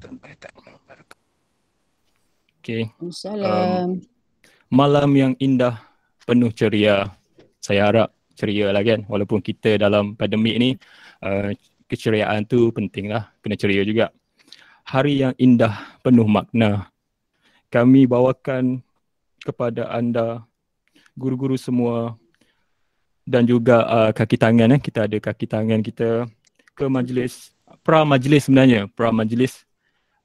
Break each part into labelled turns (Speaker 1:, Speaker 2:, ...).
Speaker 1: warahmatullahi wabarakatuh.
Speaker 2: Okay.
Speaker 3: Assalamualaikum.
Speaker 2: Malam yang indah, penuh ceria. Saya harap ceria lah kan. Walaupun kita dalam pandemik ni, uh, keceriaan tu penting lah. Kena ceria juga. Hari yang indah, penuh makna. Kami bawakan kepada anda, guru-guru semua dan juga uh, kaki tangan. Eh. Kita ada kaki tangan kita ke majlis, pra-majlis sebenarnya. Pra-majlis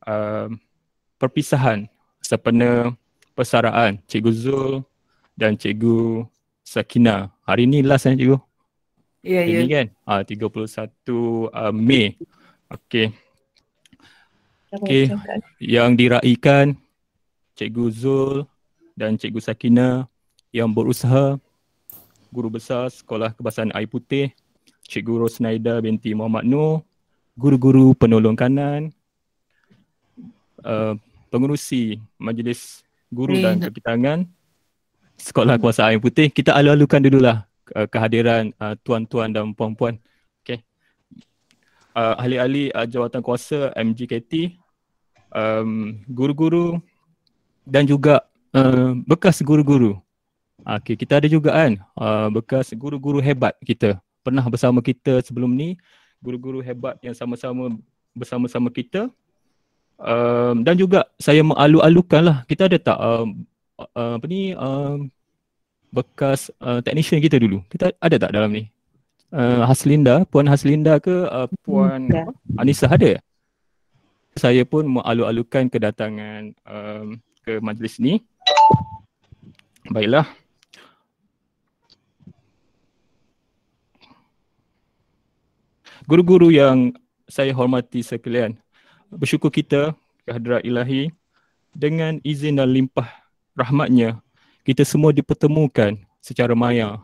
Speaker 2: uh, perpisahan sempena persaraan Cikgu Zul dan Cikgu Sakina. Hari ni last kan Cikgu?
Speaker 4: Ya, ya.
Speaker 2: Ini kan? Ah, 31 uh, Mei. Okey. Okey. Yang diraikan Cikgu Zul dan Cikgu Sakina yang berusaha Guru Besar Sekolah Kebahasaan Air Putih Cikgu Rosnaida binti Muhammad Nur Guru-guru penolong kanan uh, pengurusi majlis guru dan kaki tangan Sekolah Kuasa Air Putih. Kita alu-alukan dululah uh, kehadiran uh, tuan-tuan dan puan-puan. Okay. Uh, ahli-ahli uh, jawatan kuasa MGKT, um, guru-guru dan juga uh, bekas guru-guru. Uh, Okay, kita ada juga kan uh, bekas guru-guru hebat kita. Pernah bersama kita sebelum ni, guru-guru hebat yang sama-sama bersama-sama kita um, dan juga saya mengalu-alukan lah kita ada tak um, uh, apa ni um, bekas uh, technician kita dulu? Kita ada tak dalam ni? Uh, Haslinda puan Haslinda ke uh, puan
Speaker 3: Ya.
Speaker 2: Anissa ada? Saya pun mengalu-alukan kedatangan um, ke majlis ni. Baiklah. Guru-guru yang saya hormati sekalian bersyukur kita kehadrat ilahi dengan izin dan limpah rahmatnya kita semua dipertemukan secara maya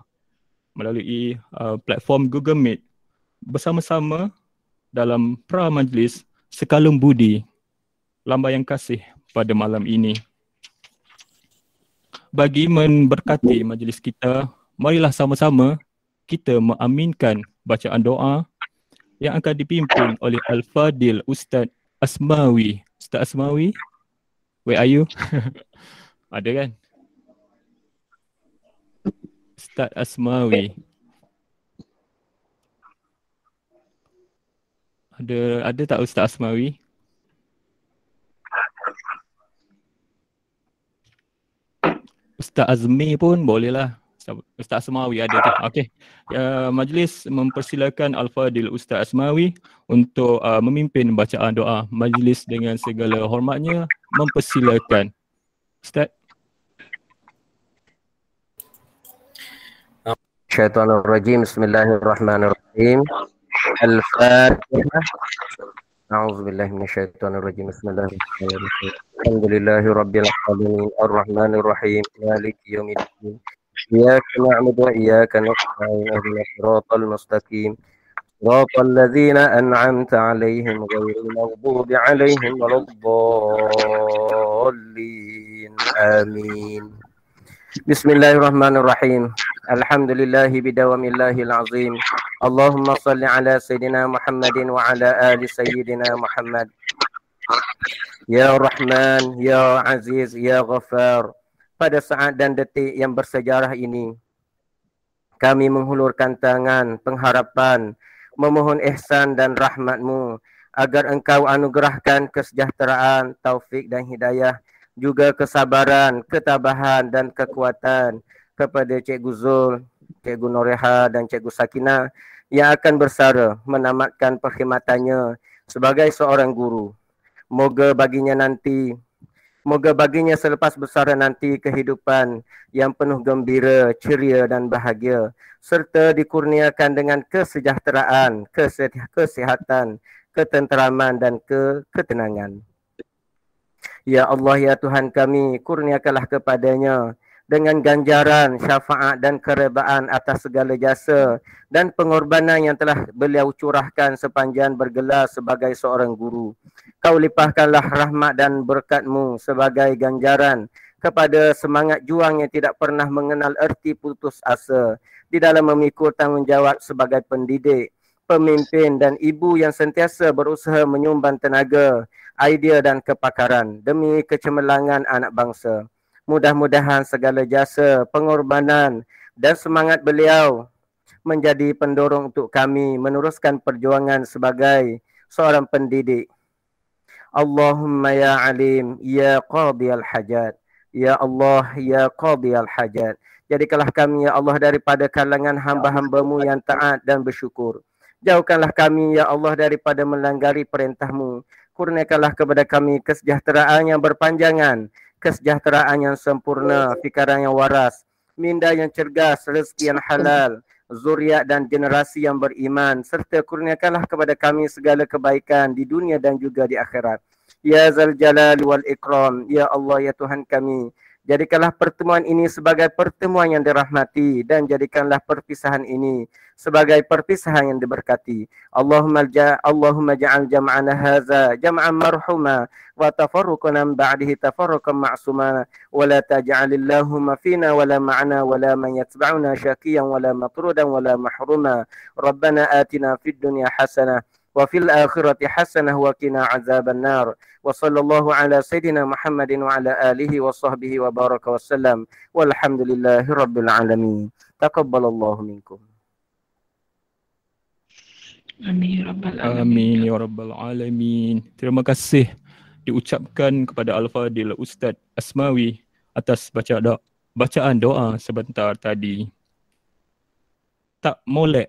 Speaker 2: melalui uh, platform Google Meet bersama-sama dalam pra majlis sekalum budi lambaian kasih pada malam ini. Bagi memberkati majlis kita marilah sama-sama kita mengaminkan bacaan doa yang akan dipimpin oleh Al-Fadil Ustaz Asmawi. Ustaz Asmawi, where are you? Ada kan? Ustaz Asmawi. Ada ada tak Ustaz Asmawi? Ustaz Azmi pun bolehlah. Ustaz Asmawi ada tu. Okey. Uh, majlis mempersilakan Al-Fadil Ustaz Asmawi untuk uh, memimpin bacaan doa. Majlis dengan segala hormatnya mempersilakan. Ustaz.
Speaker 5: الشيطان الرجيم بسم الله الرحمن الرحيم الفاتحة أعوذ بالله من الشيطان الرجيم بسم الله الرحمن الرحيم الحمد لله رب العالمين الرحمن الرحيم مالك يوم الدين إياك نعبد وإياك نستعين اهدنا الصراط المستقيم. صراط الذين أنعمت عليهم غير المغضوب عليهم ولا الضالين. آمين. بسم الله الرحمن الرحيم. الحمد لله بدوام الله العظيم. اللهم صل على سيدنا محمد وعلى آل سيدنا محمد. يا رحمن يا عزيز يا غفار. Pada saat dan detik yang bersejarah ini kami menghulurkan tangan pengharapan memohon ihsan dan rahmatmu agar engkau anugerahkan kesejahteraan, taufik dan hidayah juga kesabaran, ketabahan dan kekuatan kepada Cikgu Zul, Cikgu Noreha dan Cikgu Sakina yang akan bersara menamatkan perkhidmatannya sebagai seorang guru. Moga baginya nanti Moga baginya selepas bersara nanti kehidupan yang penuh gembira, ceria dan bahagia serta dikurniakan dengan kesejahteraan, kese- kesihatan, ketenteraman dan ke ketenangan. Ya Allah ya Tuhan kami, kurniakanlah kepadanya dengan ganjaran, syafaat dan kerebaan atas segala jasa dan pengorbanan yang telah beliau curahkan sepanjang bergelar sebagai seorang guru. Kau limpahkanlah rahmat dan berkatmu sebagai ganjaran kepada semangat juang yang tidak pernah mengenal erti putus asa di dalam memikul tanggungjawab sebagai pendidik, pemimpin dan ibu yang sentiasa berusaha menyumbang tenaga idea dan kepakaran demi kecemerlangan anak bangsa. Mudah-mudahan segala jasa, pengorbanan dan semangat beliau menjadi pendorong untuk kami meneruskan perjuangan sebagai seorang pendidik. Allahumma ya alim, ya qadi al-hajat. Ya Allah, ya qadi al-hajat. Jadikanlah kami ya Allah daripada kalangan hamba-hambamu yang taat dan bersyukur. Jauhkanlah kami ya Allah daripada melanggari perintahmu. Kurniakanlah kepada kami kesejahteraan yang berpanjangan, kesejahteraan yang sempurna, fikiran yang waras, minda yang cergas, rezeki yang halal, zuriat dan generasi yang beriman serta kurniakanlah kepada kami segala kebaikan di dunia dan juga di akhirat. Ya Zal Jalal wal Ikram, Ya Allah, Ya Tuhan kami, Jadikanlah pertemuan ini sebagai pertemuan yang dirahmati dan jadikanlah perpisahan ini sebagai perpisahan yang diberkati. Allahumma ja Allahumma ja'al jam'ana hadza jam'an marhuma wa tafarruqana ba'dihi tafarruqan ma'suma wa la taj'al Allahumma fina wa la ma'ana wa la man yatba'una syakiyan wa la matrudan wa la mahruma. Rabbana atina fid dunya hasanah وفي الآخرة حسنة وقنا عذاب النار وصلى الله على سيدنا محمد وعلى آله وصحبه وبارك وسلم والحمد لله رب العالمين تقبل الله منكم
Speaker 2: Amin ya rabbal alamin. Amin ya rabbal alamin. Terima kasih diucapkan kepada Al-Fadil Ustaz Asmawi atas baca doa, bacaan doa sebentar tadi. Tak molek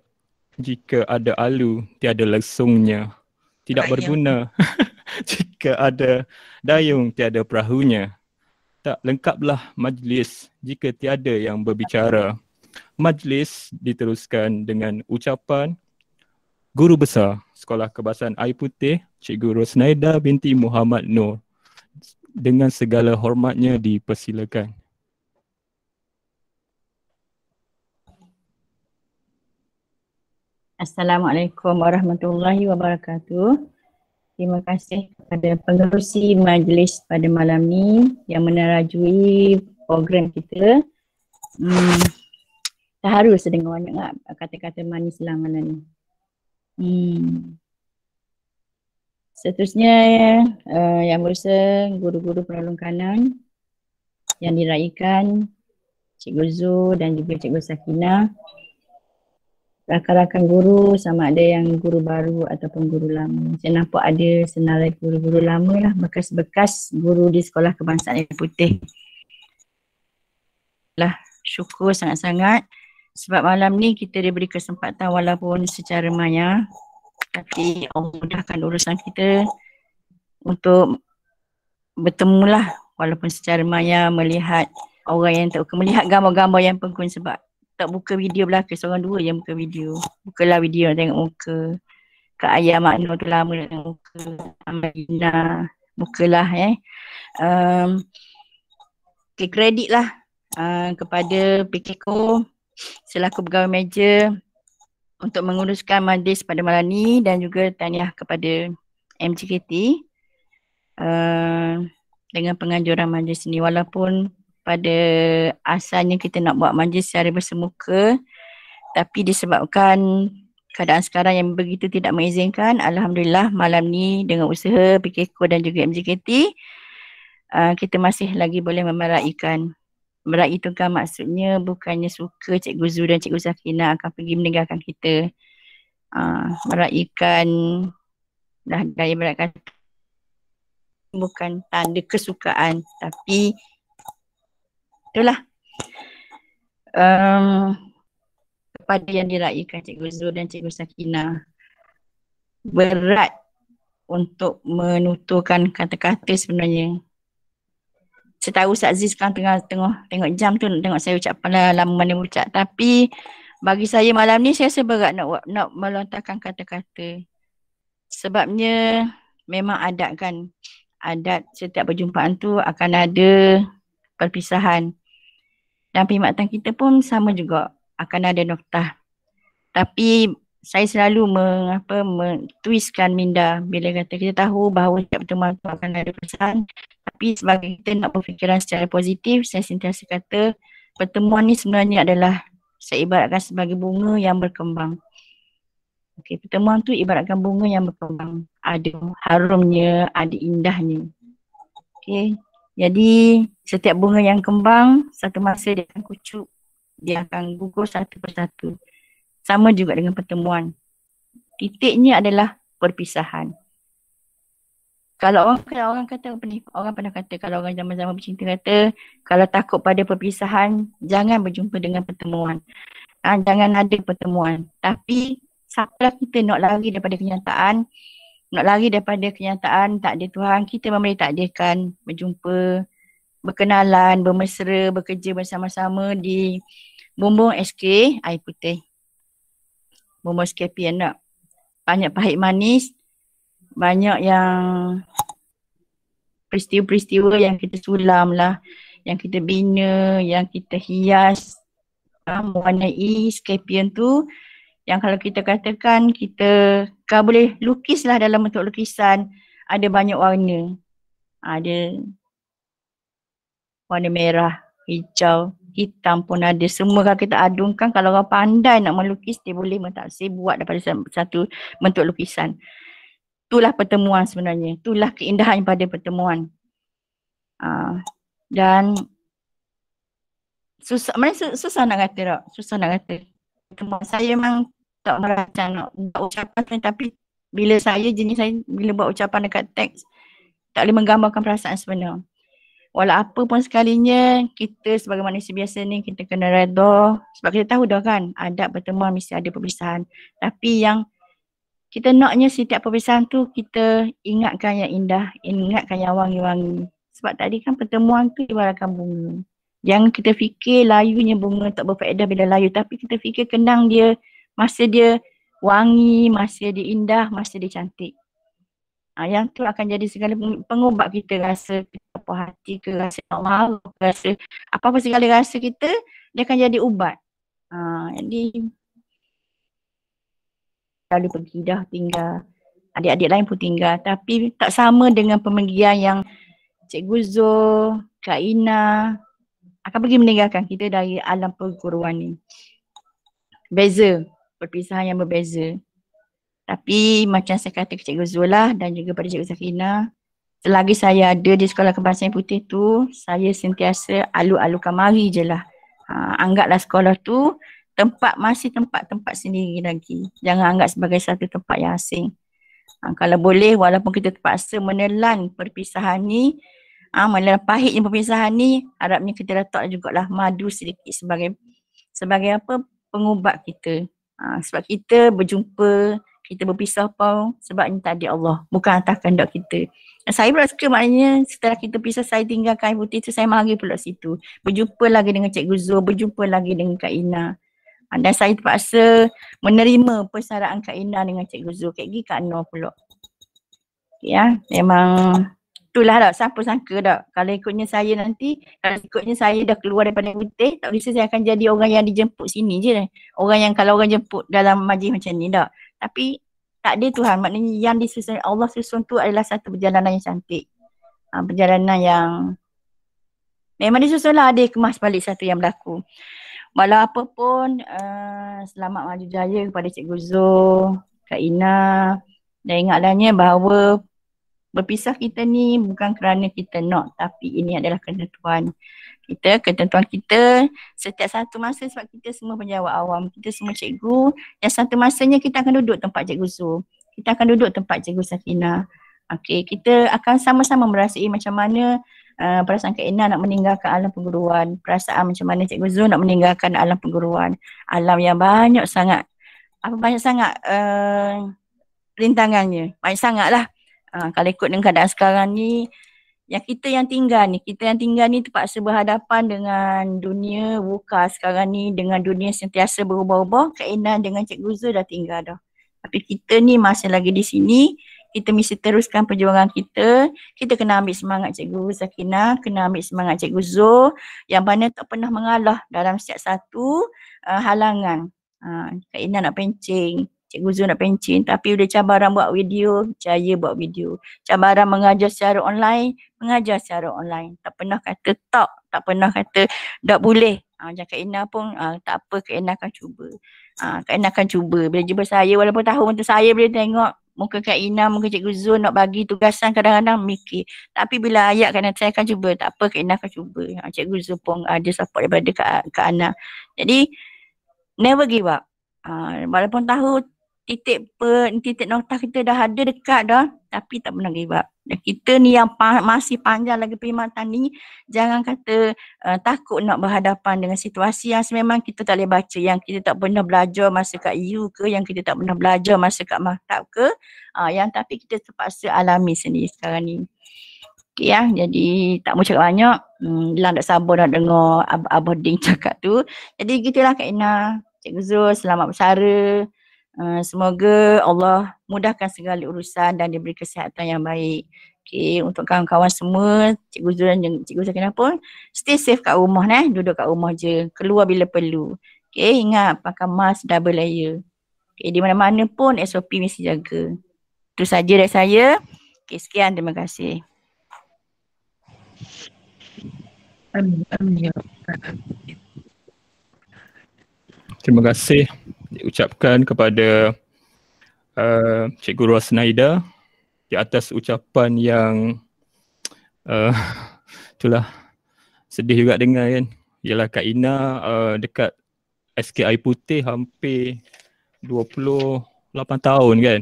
Speaker 2: jika ada alu tiada lesungnya. Tidak Ayam. berguna. Jika ada dayung tiada perahunya. Tak lengkaplah majlis jika tiada yang berbicara. Majlis diteruskan dengan ucapan guru besar sekolah kebasan air putih cikgu Rosnaida binti Muhammad Nur dengan segala hormatnya dipersilakan
Speaker 1: Assalamualaikum warahmatullahi wabarakatuh. Terima kasih kepada pengerusi majlis pada malam ni yang menerajui program kita. Hmm, terharu sedengar banyak tak kata-kata manis lah malam ni. Hmm. Seterusnya uh, yang berusaha guru-guru penolong kanan yang diraikan Cikgu Zu dan juga Cikgu Sakinah rakan-rakan guru sama ada yang guru baru ataupun guru lama. Saya nampak ada senarai guru-guru lama lah, bekas-bekas guru di sekolah kebangsaan yang putih. Lah, syukur sangat-sangat sebab malam ni kita diberi kesempatan walaupun secara maya tapi Allah mudahkan urusan kita untuk bertemu lah walaupun secara maya melihat orang yang tak melihat gambar-gambar yang pengkun sebab tak buka video belakang seorang dua yang buka video. Bukalah video nak tengok muka. Kak Ayah Makno tu lama nak tengok muka. Amalina bukalah eh. Um, okay, kredit lah uh, kepada PKKO selaku pegawai meja untuk menguruskan majlis pada malam ni dan juga tahniah kepada MGKT uh, dengan penganjuran majlis ni. Walaupun pada asalnya kita nak buat majlis secara bersemuka tapi disebabkan keadaan sekarang yang begitu tidak mengizinkan Alhamdulillah malam ni dengan usaha PKKO dan juga MJKT uh, kita masih lagi boleh memeraikan. Merai itu kan maksudnya bukannya suka Cikgu Zu dan Cikgu Zakina akan pergi meninggalkan kita. Uh, Meraikan dah gaya meraikan bukan tanda kesukaan tapi itulah. Um, kepada yang diraikan Cikgu Zul dan Cikgu Sakina berat untuk menuturkan kata-kata sebenarnya. Saya tahu Ustaz Aziz sekarang tengah tengok, tengok jam tu tengok saya ucap pada lama mana ucap. Tapi bagi saya malam ni saya rasa berat nak nak melontarkan kata-kata. Sebabnya memang adat kan adat setiap perjumpaan tu akan ada perpisahan dan perkhidmatan kita pun sama juga akan ada noktah. Tapi saya selalu mengapa mentwistkan minda bila kata kita tahu bahawa setiap pertemuan itu akan ada pesan tapi sebagai kita nak berfikiran secara positif saya sentiasa kata pertemuan ni sebenarnya adalah saya ibaratkan sebagai bunga yang berkembang Okay, pertemuan tu ibaratkan bunga yang berkembang. Ada harumnya, ada indahnya. Okay, jadi setiap bunga yang kembang, satu masa dia akan kucuk. Dia akan gugur satu persatu. Sama juga dengan pertemuan. Titiknya adalah perpisahan. Kalau orang kalau orang kata? Orang pernah kata kalau orang zaman-zaman bercinta kata kalau takut pada perpisahan jangan berjumpa dengan pertemuan. Ha, jangan ada pertemuan. Tapi siapa kita nak lari daripada kenyataan, nak lari daripada kenyataan tak ada Tuhan, kita memang takdirkan berjumpa, berkenalan, bermesra, bekerja bersama-sama di Bumbung SK Air Putih. Bumbung SKP anak. Banyak pahit manis, banyak yang peristiwa-peristiwa yang kita sulam lah, yang kita bina, yang kita hias, uh, mewarnai Scapian tu yang kalau kita katakan kita kau boleh lukis lah dalam bentuk lukisan ada banyak warna. Ada warna merah, hijau, hitam pun ada. Semua kalau kita adungkan kalau orang pandai nak melukis dia boleh mentaksir buat daripada satu bentuk lukisan. Itulah pertemuan sebenarnya. Itulah keindahan pada pertemuan. Uh, dan susah, mana susah nak kata tak? Susah nak kata saya memang tak merancang nak buat ucapan tapi bila saya jenis saya bila buat ucapan dekat teks tak boleh menggambarkan perasaan sebenar. Walau apa pun sekalinya kita sebagai manusia biasa ni kita kena redha sebab kita tahu dah kan adab pertemuan mesti ada perpisahan. Tapi yang kita naknya setiap perpisahan tu kita ingatkan yang indah, ingatkan yang wangi-wangi. Sebab tadi kan pertemuan tu ibaratkan bunga. Jangan kita fikir layunya bunga tak berfaedah bila layu tapi kita fikir kenang dia masa dia wangi, masa dia indah, masa dia cantik. Ha, yang tu akan jadi segala pengubat kita rasa apa hati ke rasa nak marah ke rasa apa-apa segala rasa kita dia akan jadi ubat. Ha, jadi lalu pergi dah tinggal adik-adik lain pun tinggal tapi tak sama dengan pemergian yang Cikgu Zul, Kak Ina, akan pergi meninggalkan kita dari alam perguruan ni. Beza, perpisahan yang berbeza. Tapi macam saya kata ke Cikgu Zula dan juga pada Cikgu Sakina, selagi saya ada di Sekolah Kebangsaan Putih tu, saya sentiasa alu-alukan mari je lah. Ha, anggaplah sekolah tu tempat masih tempat-tempat sendiri lagi. Jangan anggap sebagai satu tempat yang asing. Ha, kalau boleh walaupun kita terpaksa menelan perpisahan ni, Ah, mana pahitnya perpisahan ni, harapnya kita letak jugalah madu sedikit sebagai sebagai apa pengubat kita. Ah, sebab kita berjumpa, kita berpisah pun sebab ini tadi Allah, bukan atas kehendak kita. Saya pula suka maknanya setelah kita pisah saya tinggalkan kain putih tu saya mari pula situ. Berjumpa lagi dengan Cikgu Zul, berjumpa lagi dengan Kak Ina. Ah, dan saya terpaksa menerima persaraan Kak Ina dengan Cikgu Zul. Kak Gi Kak Noor pula. Ya, memang itulah tak siapa sangka tak kalau ikutnya saya nanti kalau ikutnya saya dah keluar daripada putih tak bisa saya akan jadi orang yang dijemput sini je. Orang yang kalau orang jemput dalam majlis macam ni tak tapi tak ada Tuhan. Maknanya yang disusun Allah susun tu adalah satu perjalanan yang cantik. Ha, perjalanan yang memang disusun lah ada kemas balik satu yang berlaku. Walau apa pun uh, selamat maju jaya kepada Cikgu Zul Kak Ina. Dan ingatlahnya bahawa berpisah kita ni bukan kerana kita nak tapi ini adalah ketentuan kita, ketentuan kita setiap satu masa sebab kita semua penjawat awam, kita semua cikgu dan satu masanya kita akan duduk tempat cikgu Zul. Kita akan duduk tempat cikgu Sakina Okay, kita akan sama-sama merasai macam mana uh, perasaan Kak Ina nak meninggalkan alam perguruan, perasaan macam mana Cikgu Zul nak meninggalkan alam perguruan, alam yang banyak sangat, apa banyak sangat uh, rintangannya, banyak sangat lah. Ha, kalau ikut dengan keadaan sekarang ni, yang kita yang tinggal ni, kita yang tinggal ni terpaksa berhadapan dengan dunia buka sekarang ni, dengan dunia sentiasa berubah-ubah, keinginan dengan Cikgu Zul dah tinggal dah. Tapi kita ni masih lagi di sini, kita mesti teruskan perjuangan kita. Kita kena ambil semangat Cikgu Zakina, kena ambil semangat Cikgu Zul yang mana tak pernah mengalah dalam setiap satu uh, halangan. Uh, Kak Ina nak pencing, Cikgu Zul nak pencin tapi udah cabaran buat video, jaya buat video. Cabaran mengajar secara online, mengajar secara online. Tak pernah kata tak, tak pernah kata tak boleh. Ha, macam Kak Ina pun ha, tak apa Kak Ina akan cuba. Ha, Kak Ina akan cuba. Bila jumpa saya walaupun tahun untuk saya boleh tengok muka Kak Ina, muka Cikgu Zul nak bagi tugasan kadang-kadang mikir. Tapi bila ayat Kak Ina saya akan cuba. Tak apa Kak Ina akan cuba. Ha, Cikgu Zul pun ada support daripada Kak, Kak Ana. Jadi never give up. Ha, walaupun tahu titik titik nota kita dah ada dekat dah tapi tak pernah give up. Dan kita ni yang pa- masih panjang lagi perkhidmatan ni jangan kata uh, takut nak berhadapan dengan situasi yang memang kita tak boleh baca yang kita tak pernah belajar masa kat EU ke yang kita tak pernah belajar masa kat maktab ke uh, yang tapi kita terpaksa alami sendiri sekarang ni. Okay, ya. Jadi tak mau cakap banyak. Hmm, Lang tak sabar nak dengar Ab- Abah Ding cakap tu. Jadi gitulah Kak Ina. Cikgu Zul, selamat bersara. Uh, semoga Allah mudahkan segala urusan dan diberi kesihatan yang baik. Okay, untuk kawan-kawan semua, Cikgu Zul dan Cikgu Sakina pun stay safe kat rumah eh. Duduk kat rumah je. Keluar bila perlu. Okay, ingat pakai mask double layer. Okay, di mana-mana pun SOP mesti jaga. Itu saja dari saya. Okay, sekian. Terima kasih.
Speaker 3: Amin. Amin. Ya Rabbal
Speaker 2: Terima kasih diucapkan kepada uh, Cikgu Rosnaida di atas ucapan yang uh, itulah sedih juga dengar kan. Ialah Kak Ina uh, dekat SKI Putih hampir 28 tahun kan.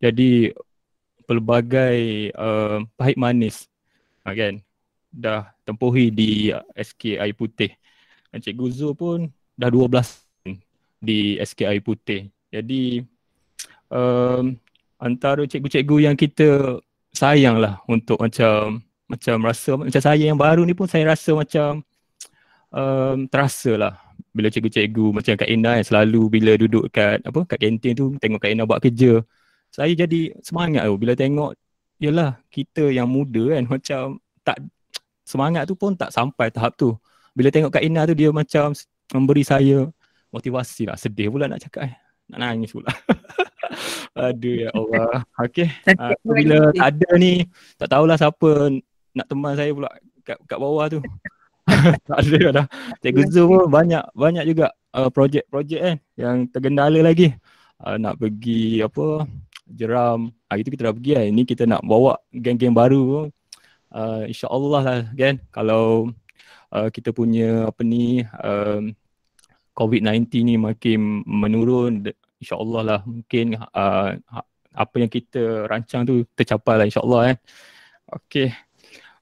Speaker 2: Jadi pelbagai uh, pahit manis uh, kan dah tempuhi di SKI Putih. Dan Cikgu Zul pun dah 12 di SKI Putih. Jadi um, antara cikgu-cikgu yang kita sayang lah untuk macam macam rasa macam saya yang baru ni pun saya rasa macam um, terasa lah. Bila cikgu-cikgu macam Kak Ina yang selalu bila duduk kat apa kat kantin tu tengok Kak Ina buat kerja saya jadi semangat tu. Bila tengok yalah kita yang muda kan macam tak semangat tu pun tak sampai tahap tu. Bila tengok Kak Ina tu dia macam memberi saya motivasi lah. Sedih pula nak cakap eh. Nak nangis pula. Aduh ya Allah. Okay. Uh, bila tak ada ni, tak tahulah siapa nak teman saya pula kat, kat bawah tu. tak ada dah. Cikgu Zul pun banyak banyak juga uh, projek-projek kan yang tergendala lagi. Uh, nak pergi apa jeram. Hari tu kita dah pergi kan. Ini kita nak bawa geng-geng baru. Uh, InsyaAllah lah kan. Kalau uh, kita punya apa ni um, COVID-19 ni makin menurun insyaAllah lah mungkin uh, apa yang kita rancang tu tercapai lah insyaAllah eh. Okay.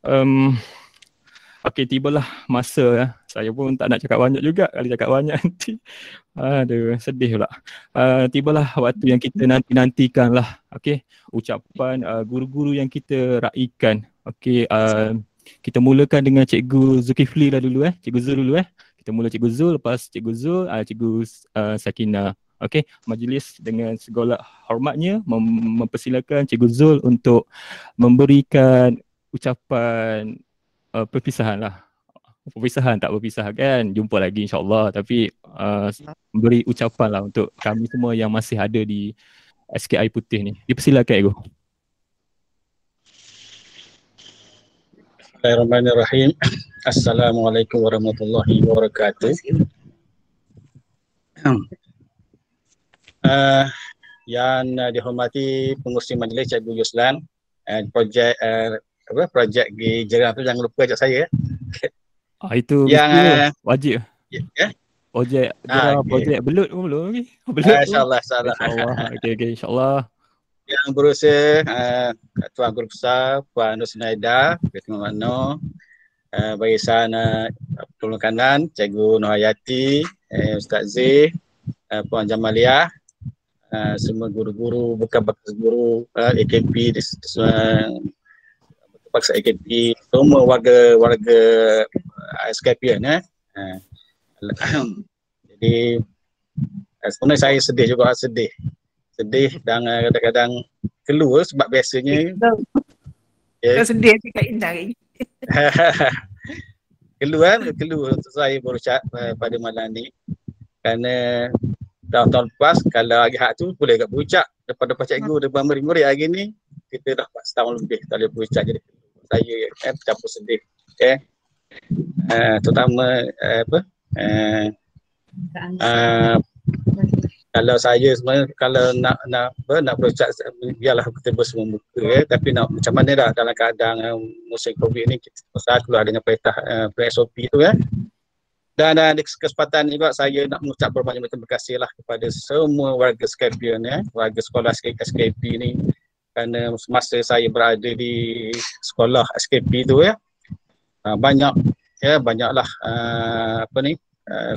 Speaker 2: Um, okay tibalah masa eh. Saya pun tak nak cakap banyak juga kalau cakap banyak nanti. Aduh sedih pula. Uh, tibalah waktu yang kita nanti-nantikan lah. Okay. Ucapan uh, guru-guru yang kita raikan. Okay. Uh, kita mulakan dengan Cikgu Zulkifli lah dulu eh. Cikgu Zul dulu eh kita mula Cikgu Zul, lepas Cikgu Zul, uh, Cikgu uh, Sakina. Okey, majlis dengan segala hormatnya mem- mempersilakan Cikgu Zul untuk memberikan ucapan uh, perpisahan lah. Perpisahan tak berpisah kan, jumpa lagi insyaAllah. Tapi uh, beri ucapan lah untuk kami semua yang masih ada di SKI Putih ni. Dipersilakan Ego.
Speaker 4: Bismillahirrahmanirrahim. Assalamualaikum warahmatullahi wabarakatuh. Uh, yang uh, dihormati pengurusi majlis Cikgu Yuslan uh, projek uh, apa projek di Jerang tu jangan lupa ajak saya.
Speaker 2: Ah itu
Speaker 4: yang uh,
Speaker 2: wajib.
Speaker 4: Ya. Yeah,
Speaker 2: Projek ah, okay. projek belut pun belum lagi.
Speaker 4: Belut. Uh, InsyaAllah, insyaAllah.
Speaker 2: InsyaAllah. Okey, okey, insyaAllah
Speaker 4: yang berusaha uh, Tuan Guru Besar Puan Nusnaida Ketua Mano uh, Barisan uh, Tolong Kanan Cikgu Nohayati uh, Ustaz Z uh, Puan Jamalia. Uh, semua guru-guru bukan bekas guru uh, AKP semua paksa AKP semua warga warga SKP kan eh? uh, jadi sebenarnya saya sedih juga sedih sedih dan uh, kadang-kadang keluar sebab biasanya
Speaker 3: ya. sedih dekat Indah hari
Speaker 4: keluar keluar untuk saya berucap uh, pada malam ni. Kerana tahun-tahun lepas kalau hari hak tu boleh agak berucap. Depan-depan cikgu depan murid-murid hari ni kita dah 4 tahun lebih tak boleh berucap. Jadi saya eh, campur sedih okay. uh, terutama uh, apa? Uh, uh, kalau saya sebenarnya kalau nak nak apa nak berucap biarlah kita bersemua muka ya tapi nak macam mana dah dalam keadaan uh, musim covid ni kita pasal keluar dengan perintah uh, SOP tu ya dan uh, di kesempatan ini juga saya nak mengucap berbanyak terima kasih lah kepada semua warga Skypion ya warga sekolah SKP ni kerana masa saya berada di sekolah SKP tu ya uh, banyak ya banyaklah uh, apa ni uh,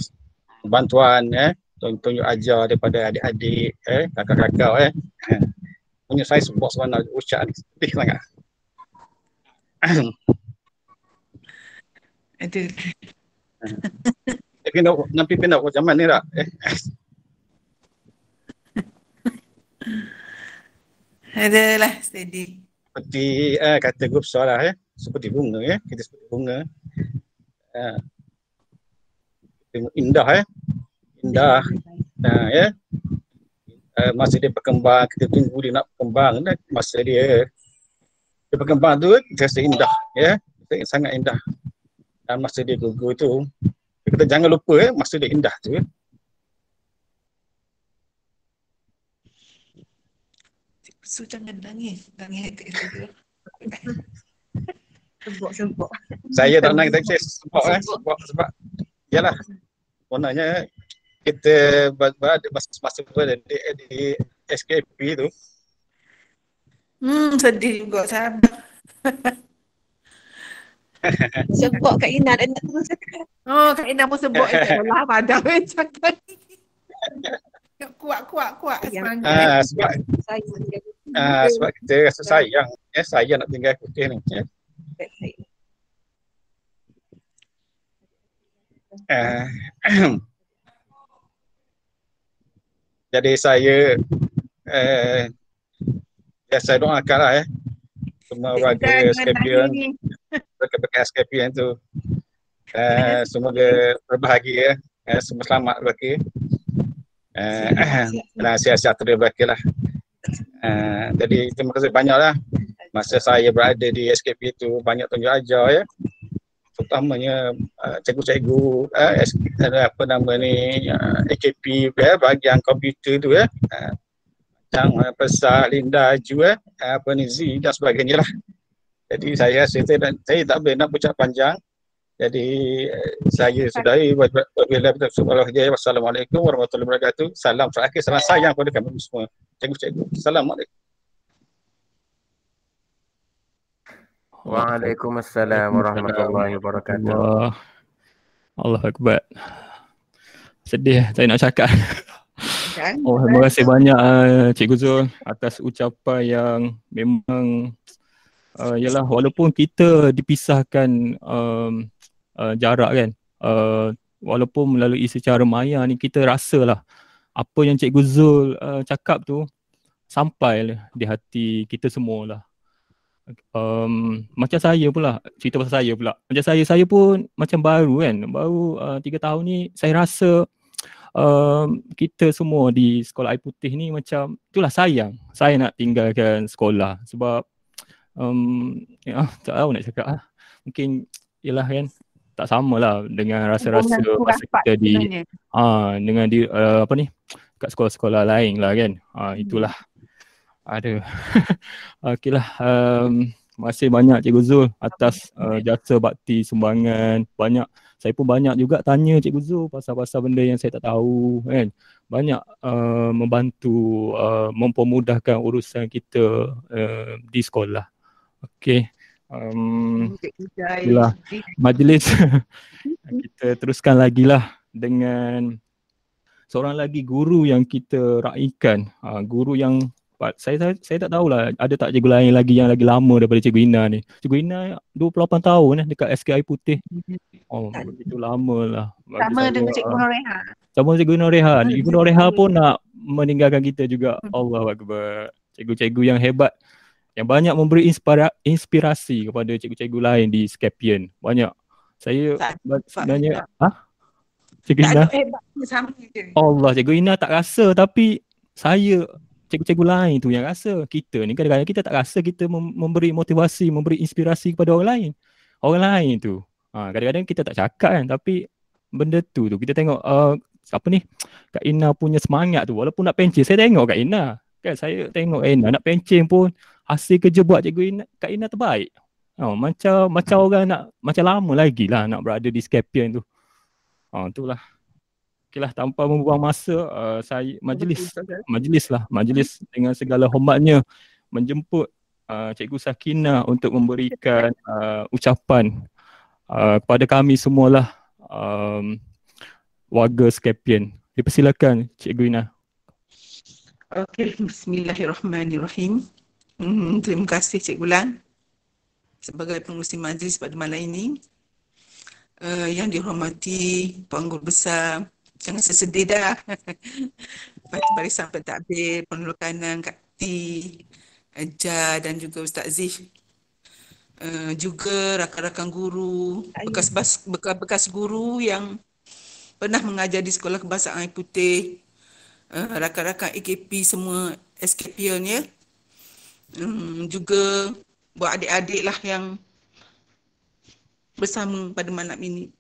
Speaker 4: bantuan ya tunjuk ajar daripada adik-adik eh kakak-kakak eh. Punya saya sebut sebenarnya ucap ni. Sedih sangat.
Speaker 3: Itu.
Speaker 4: tapi nak nak pimpin nak macam mana tak? Eh.
Speaker 3: Adalah steady.
Speaker 4: seperti eh, kata grup suara eh. Seperti bunga ya kita seperti bunga. Eh, indah eh indah nah ya uh, masa dia berkembang kita tunggu dia nak berkembang dan masa dia dia berkembang tu kita rasa indah ya kita sangat indah dan masa dia gugur tu kita jangan lupa ya masa dia indah tu ya.
Speaker 3: Su jangan nangis. Nangis kat situ.
Speaker 1: Sebut-sebut.
Speaker 4: saya tak nak kita sebab eh sebab sebab yalah sebenarnya kita berada masa-masa berada di, di SKP tu
Speaker 3: Hmm, sedih juga sabar.
Speaker 6: Sebab Kak Ina dan nak terus cakap.
Speaker 3: Oh, Kak Ina pun sebut itu lah pada cakap. Kuat, kuat, kuat.
Speaker 6: Yang-
Speaker 3: Semangat.
Speaker 4: ah, sebab
Speaker 6: Saya menjaga
Speaker 4: ah, sebab kita rasa sayang ya saya nak tinggal putih ni ya.
Speaker 6: baik.
Speaker 4: Jadi saya eh, ya saya doakan lah eh. Semua warga Scorpion bekas Scorpion tu. Eh, semoga berbahagia eh, semua selamat berbahagia eh, dan sihat sejahtera berbahagia lah. Eh, jadi terima kasih banyak lah masa saya berada di SKP tu banyak tunjuk ajar ya terutamanya uh, cikgu-cikgu uh, uh, apa nama ni uh, AKP ya, bahagian komputer tu ya uh, macam uh, Pesah, Linda, Ju uh, apa ni Z dan sebagainya lah. Jadi saya saya, tak- saya tak boleh nak bercakap panjang. Jadi uh, saya sudahi wabillahi wassalamualaikum warahmatullahi wabarakatuh. Salam terakhir salam sayang kepada kami semua. Cikgu-cikgu assalamualaikum
Speaker 5: Waalaikumsalam warahmatullahi wabarakatuh.
Speaker 2: Allah. Allah Akbar. Sedih saya nak cakap.
Speaker 3: Jangan.
Speaker 2: Oh, terima kasih banyak uh, Cikgu Zul atas ucapan yang memang uh, yalah walaupun kita dipisahkan um, uh, jarak kan uh, walaupun melalui secara maya ni kita rasalah apa yang Cikgu Zul uh, cakap tu sampai di hati kita semualah. Um, macam saya pula, cerita pasal saya pula. Macam saya, saya pun macam baru kan. Baru uh, tiga tahun ni saya rasa um, kita semua di sekolah air putih ni macam itulah sayang. Saya nak tinggalkan sekolah sebab um, ya, tak tahu nak cakap lah. Mungkin ialah kan tak sama lah dengan rasa-rasa masa kita di
Speaker 3: sebenarnya.
Speaker 2: ah dengan di uh, apa ni kat sekolah-sekolah lain lah kan. Ah itulah. Ada. Okeylah. Um, kasih banyak Cikgu Zul atas uh, jasa bakti sumbangan. Banyak saya pun banyak juga tanya Cikgu Zul pasal-pasal benda yang saya tak tahu kan. Banyak uh, membantu uh, mempermudahkan urusan kita uh, di sekolah. Okey. Um. Itulah. majlis kita teruskan lagi lah dengan seorang lagi guru yang kita raikan ha, guru yang pa- saya, saya saya tak tahulah ada tak cikgu lain lagi yang lagi lama daripada cikgu Ina ni cikgu Ina 28 tahun eh dekat SKI Putih oh begitu lama lah
Speaker 3: Sama
Speaker 2: saya,
Speaker 3: dengan
Speaker 2: ah,
Speaker 3: Cikgu Noreha.
Speaker 2: sama Cikgu Noreha. Cikgu Noreha pun nak meninggalkan kita juga. Allah Akbar. Cikgu-cikgu yang hebat. Yang banyak memberi inspira- inspirasi kepada cikgu-cikgu lain di Scapion. Banyak. Saya sebenarnya, ha? Cikgu Ina?
Speaker 3: sama je.
Speaker 2: Allah, Cikgu Ina tak rasa tapi saya cikgu-cikgu lain tu yang rasa. Kita ni kadang-kadang kita tak rasa kita mem- memberi motivasi, memberi inspirasi kepada orang lain. Orang lain tu. Ha, kadang-kadang kita tak cakap kan tapi benda tu tu kita tengok uh, apa ni Kak Ina punya semangat tu walaupun nak pencen saya tengok Kak Ina kan saya tengok Ina nak pencen pun hasil kerja buat cikgu Ina Kak Ina terbaik oh, macam macam orang nak macam lama lagi lah nak berada di Scapian tu oh, itulah Okeylah tanpa membuang masa uh, saya majlis majlis lah majlis dengan segala hormatnya menjemput uh, Cikgu Sakina untuk memberikan uh, ucapan uh, kepada kami semualah um, warga Scapian. Dipersilakan Cikgu Ina.
Speaker 3: Okey, bismillahirrahmanirrahim. Hmm, terima kasih Cikgu Lan sebagai pengurusi majlis pada malam ini. Uh, yang dihormati Penggul Besar, jangan sesedih dah. Barisan Pentadbir, Pengelola Kanan, Kak T, Eja dan juga Ustaz Zif. Uh, juga rakan-rakan guru, bekas bas, bekas, bekas guru yang pernah mengajar di Sekolah Kebahasaan Air Putih, uh, rakan-rakan AKP semua SKPN ya. Um, juga buat adik-adik lah yang bersama pada malam ini.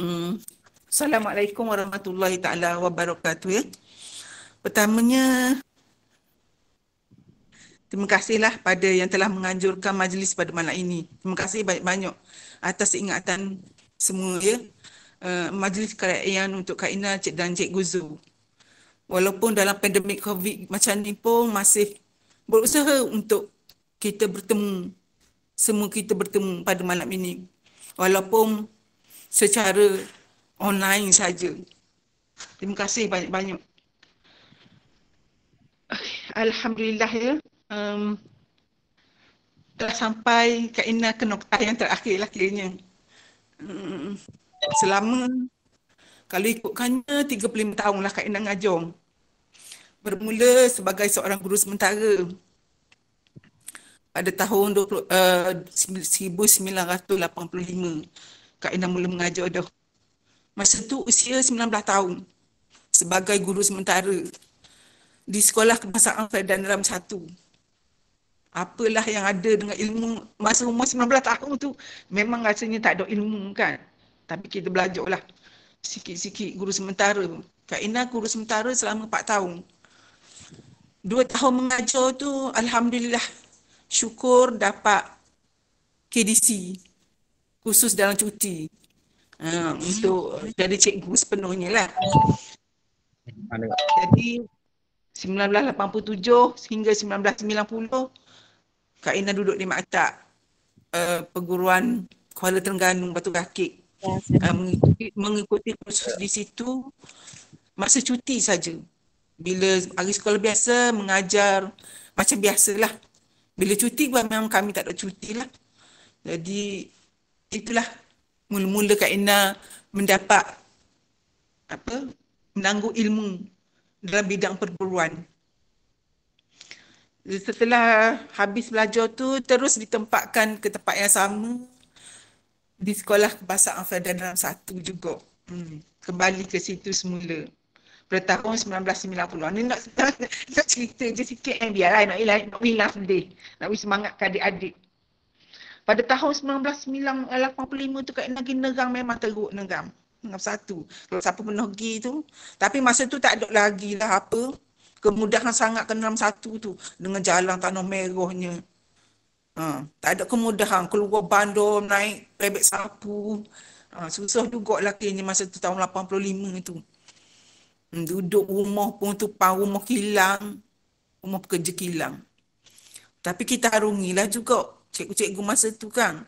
Speaker 3: um, Assalamualaikum warahmatullahi taala wabarakatuh ya. Pertamanya terima kasihlah pada yang telah menganjurkan majlis pada malam ini. Terima kasih banyak-banyak atas ingatan semua ya. Uh, majlis kerajaan untuk Kak Ina Cik dan Cik Guzu. Walaupun dalam pandemik COVID macam ni pun masih berusaha untuk kita bertemu semua kita bertemu pada malam ini walaupun secara online saja. Terima kasih banyak-banyak. Alhamdulillah ya. Um, telah sampai Kak Ina ke noktah yang terakhir lah kiranya. Um, selama kalau ikutkannya 35 tahun lah Kak Ina ngajar. Bermula sebagai seorang guru sementara pada tahun 20, uh, 1985 Kak Ina mula mengajar dah. Masa tu usia 19 tahun sebagai guru sementara di Sekolah Kebangsaan Ferdinand Ram 1. Apalah yang ada dengan ilmu masa umur 19 tahun tu memang rasanya tak ada ilmu kan. Tapi kita belajar lah sikit-sikit guru sementara. Kak Ina guru sementara selama 4 tahun. Dua tahun mengajar tu Alhamdulillah syukur dapat KDC khusus dalam cuti uh, untuk jadi cikgu sepenuhnya lah. Jadi 1987 hingga 1990 Kak Ina duduk di maktab uh, perguruan Kuala Terengganu Batu Kaki. Uh, mengikuti, mengikuti kursus di situ masa cuti saja. Bila hari sekolah biasa mengajar macam biasalah bila cuti memang kami tak ada cuti lah. Jadi itulah mula-mula Kak Ina mendapat apa menangguh ilmu dalam bidang perguruan. Setelah habis belajar tu terus ditempatkan ke tempat yang sama di sekolah bahasa Federal 1 juga. Hmm. Kembali ke situ semula pada tahun 1990. Ni nak, nak, nak cerita je sikit yang biarlah nak hilang, nak hilang sedih. Nak beri semangat ke adik-adik. Pada tahun 1985 tu Kak Ina pergi negang memang teruk negang. Negang satu. Kalau siapa pernah pergi tu. Tapi masa tu tak ada lagi lah apa. Kemudahan sangat ke dalam satu tu. Dengan jalan tanah merahnya. Ha, tak ada kemudahan. Keluar bandar, naik bebek sapu. Ha, susah juga lah kayaknya masa tu tahun 85 tu. Duduk rumah pun tu rumah kilang. Rumah pekerja kilang. Tapi kita harungilah juga cikgu-cikgu masa tu kan.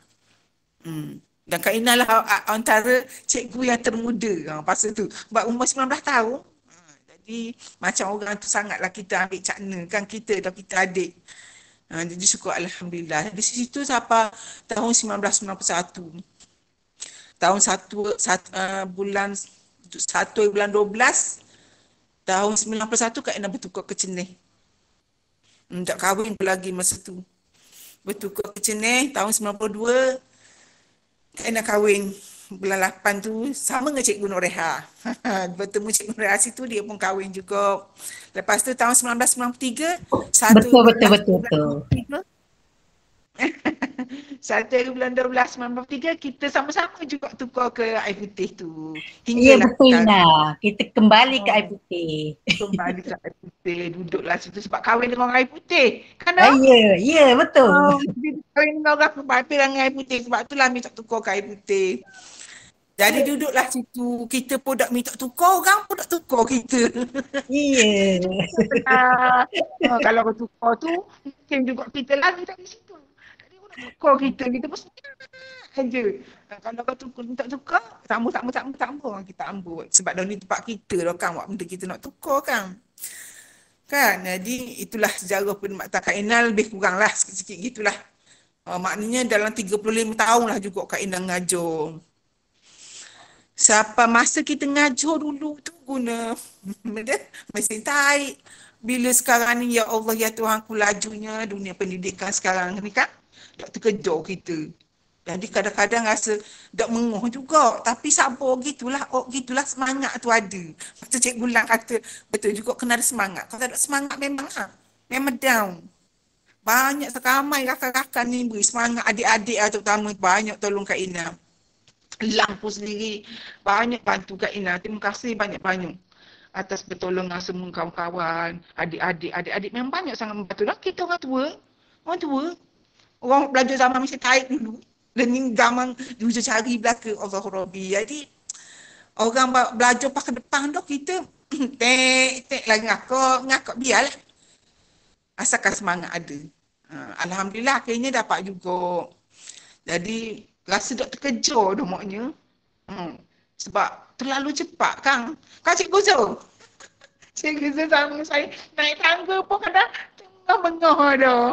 Speaker 3: Hmm. Dan Kak Ina lah antara cikgu yang termuda ha, pasal tu. Sebab umur 19 tahun. Ha, jadi macam orang tu sangatlah kita ambil cakna kan kita dan kita adik. Ha, jadi syukur Alhamdulillah. Di situ sampai tahun 1991. Tahun satu, satu uh, bulan satu bulan 12 tahun 91 Kak Ina bertukar ke Cenih. Hmm, tak kahwin lagi masa tu. Bertukar ke Cenih tahun 92. Kak Ina kahwin bulan 8 tu sama dengan Cikgu Noreha. Bertemu Cikgu Noreha situ dia pun kahwin juga. Lepas tu tahun 1993 satu
Speaker 7: betul betul betul. betul.
Speaker 3: Satu hari bulan 12 1993 kita sama-sama juga tukar ke air putih tu.
Speaker 7: Ya
Speaker 3: Hinggalah
Speaker 7: betul
Speaker 3: sekarang.
Speaker 7: Ina. Kita kembali ke
Speaker 3: Oh.
Speaker 7: air putih.
Speaker 3: Kembali ke air putih. Duduklah situ sebab kahwin dengan orang air putih. Kan
Speaker 7: Ah,
Speaker 3: tak?
Speaker 7: ya, ya betul.
Speaker 3: Oh, kahwin dengan orang kebabit dengan air putih. Sebab itulah minta tukar ke air putih. Jadi duduklah situ. Kita pun tak minta tukar. Orang pun tak tukar kita.
Speaker 7: Iya.
Speaker 3: Ah, ah, kalau tukar tu, mungkin juga kita lari dari situ. Jadi kau nak tukar kita. Kita pun aja. Kalau kau tukar, minta tukar, sambung, sambung, sambung, sambung. Kita ambut. Sebab dah ni tempat kita dah kan. Buat benda kita nak tukar kan. Kan? Jadi itulah sejarah perkhidmatan Kak Inal lebih kurang lah sikit-sikit gitulah. Uh, maknanya dalam 35 tahun lah juga Kak Inal ngajar. Siapa masa kita ngajar dulu tu guna mesin taik. Bila sekarang ni ya Allah ya Tuhan ku lajunya dunia pendidikan sekarang ni kan tak terkejar kita. Jadi kadang-kadang rasa tak mengoh juga. Tapi sabar gitulah. Oh gitulah semangat tu ada. Masa Cikgu Lang kata betul juga kena ada semangat. Kalau tak ada semangat memang ah, memang down. Banyak sekamai rakan-rakan ni beri semangat adik-adik lah terutama banyak tolong Kak Ina. Lang pun sendiri banyak bantu Kak Ina. Terima kasih banyak-banyak atas pertolongan semua kawan-kawan, adik-adik, adik-adik memang banyak sangat membantu. Lah kita orang tua, orang tua, orang belajar zaman mesti taik dulu. Ni zaman ujian cari belaka Allah Rabbi. Jadi orang belajar pakai depan tu kita tek tek lagi ngakak, ngakak biarlah. Asalkan semangat ada. Ha, Alhamdulillah akhirnya dapat juga. Jadi rasa tak terkejar dah maknya. Hmm. Sebab terlalu cepat kan. Kan Cikgu Zul? Cikgu Zul sama saya naik tangga pun kadang tengah-mengah dah.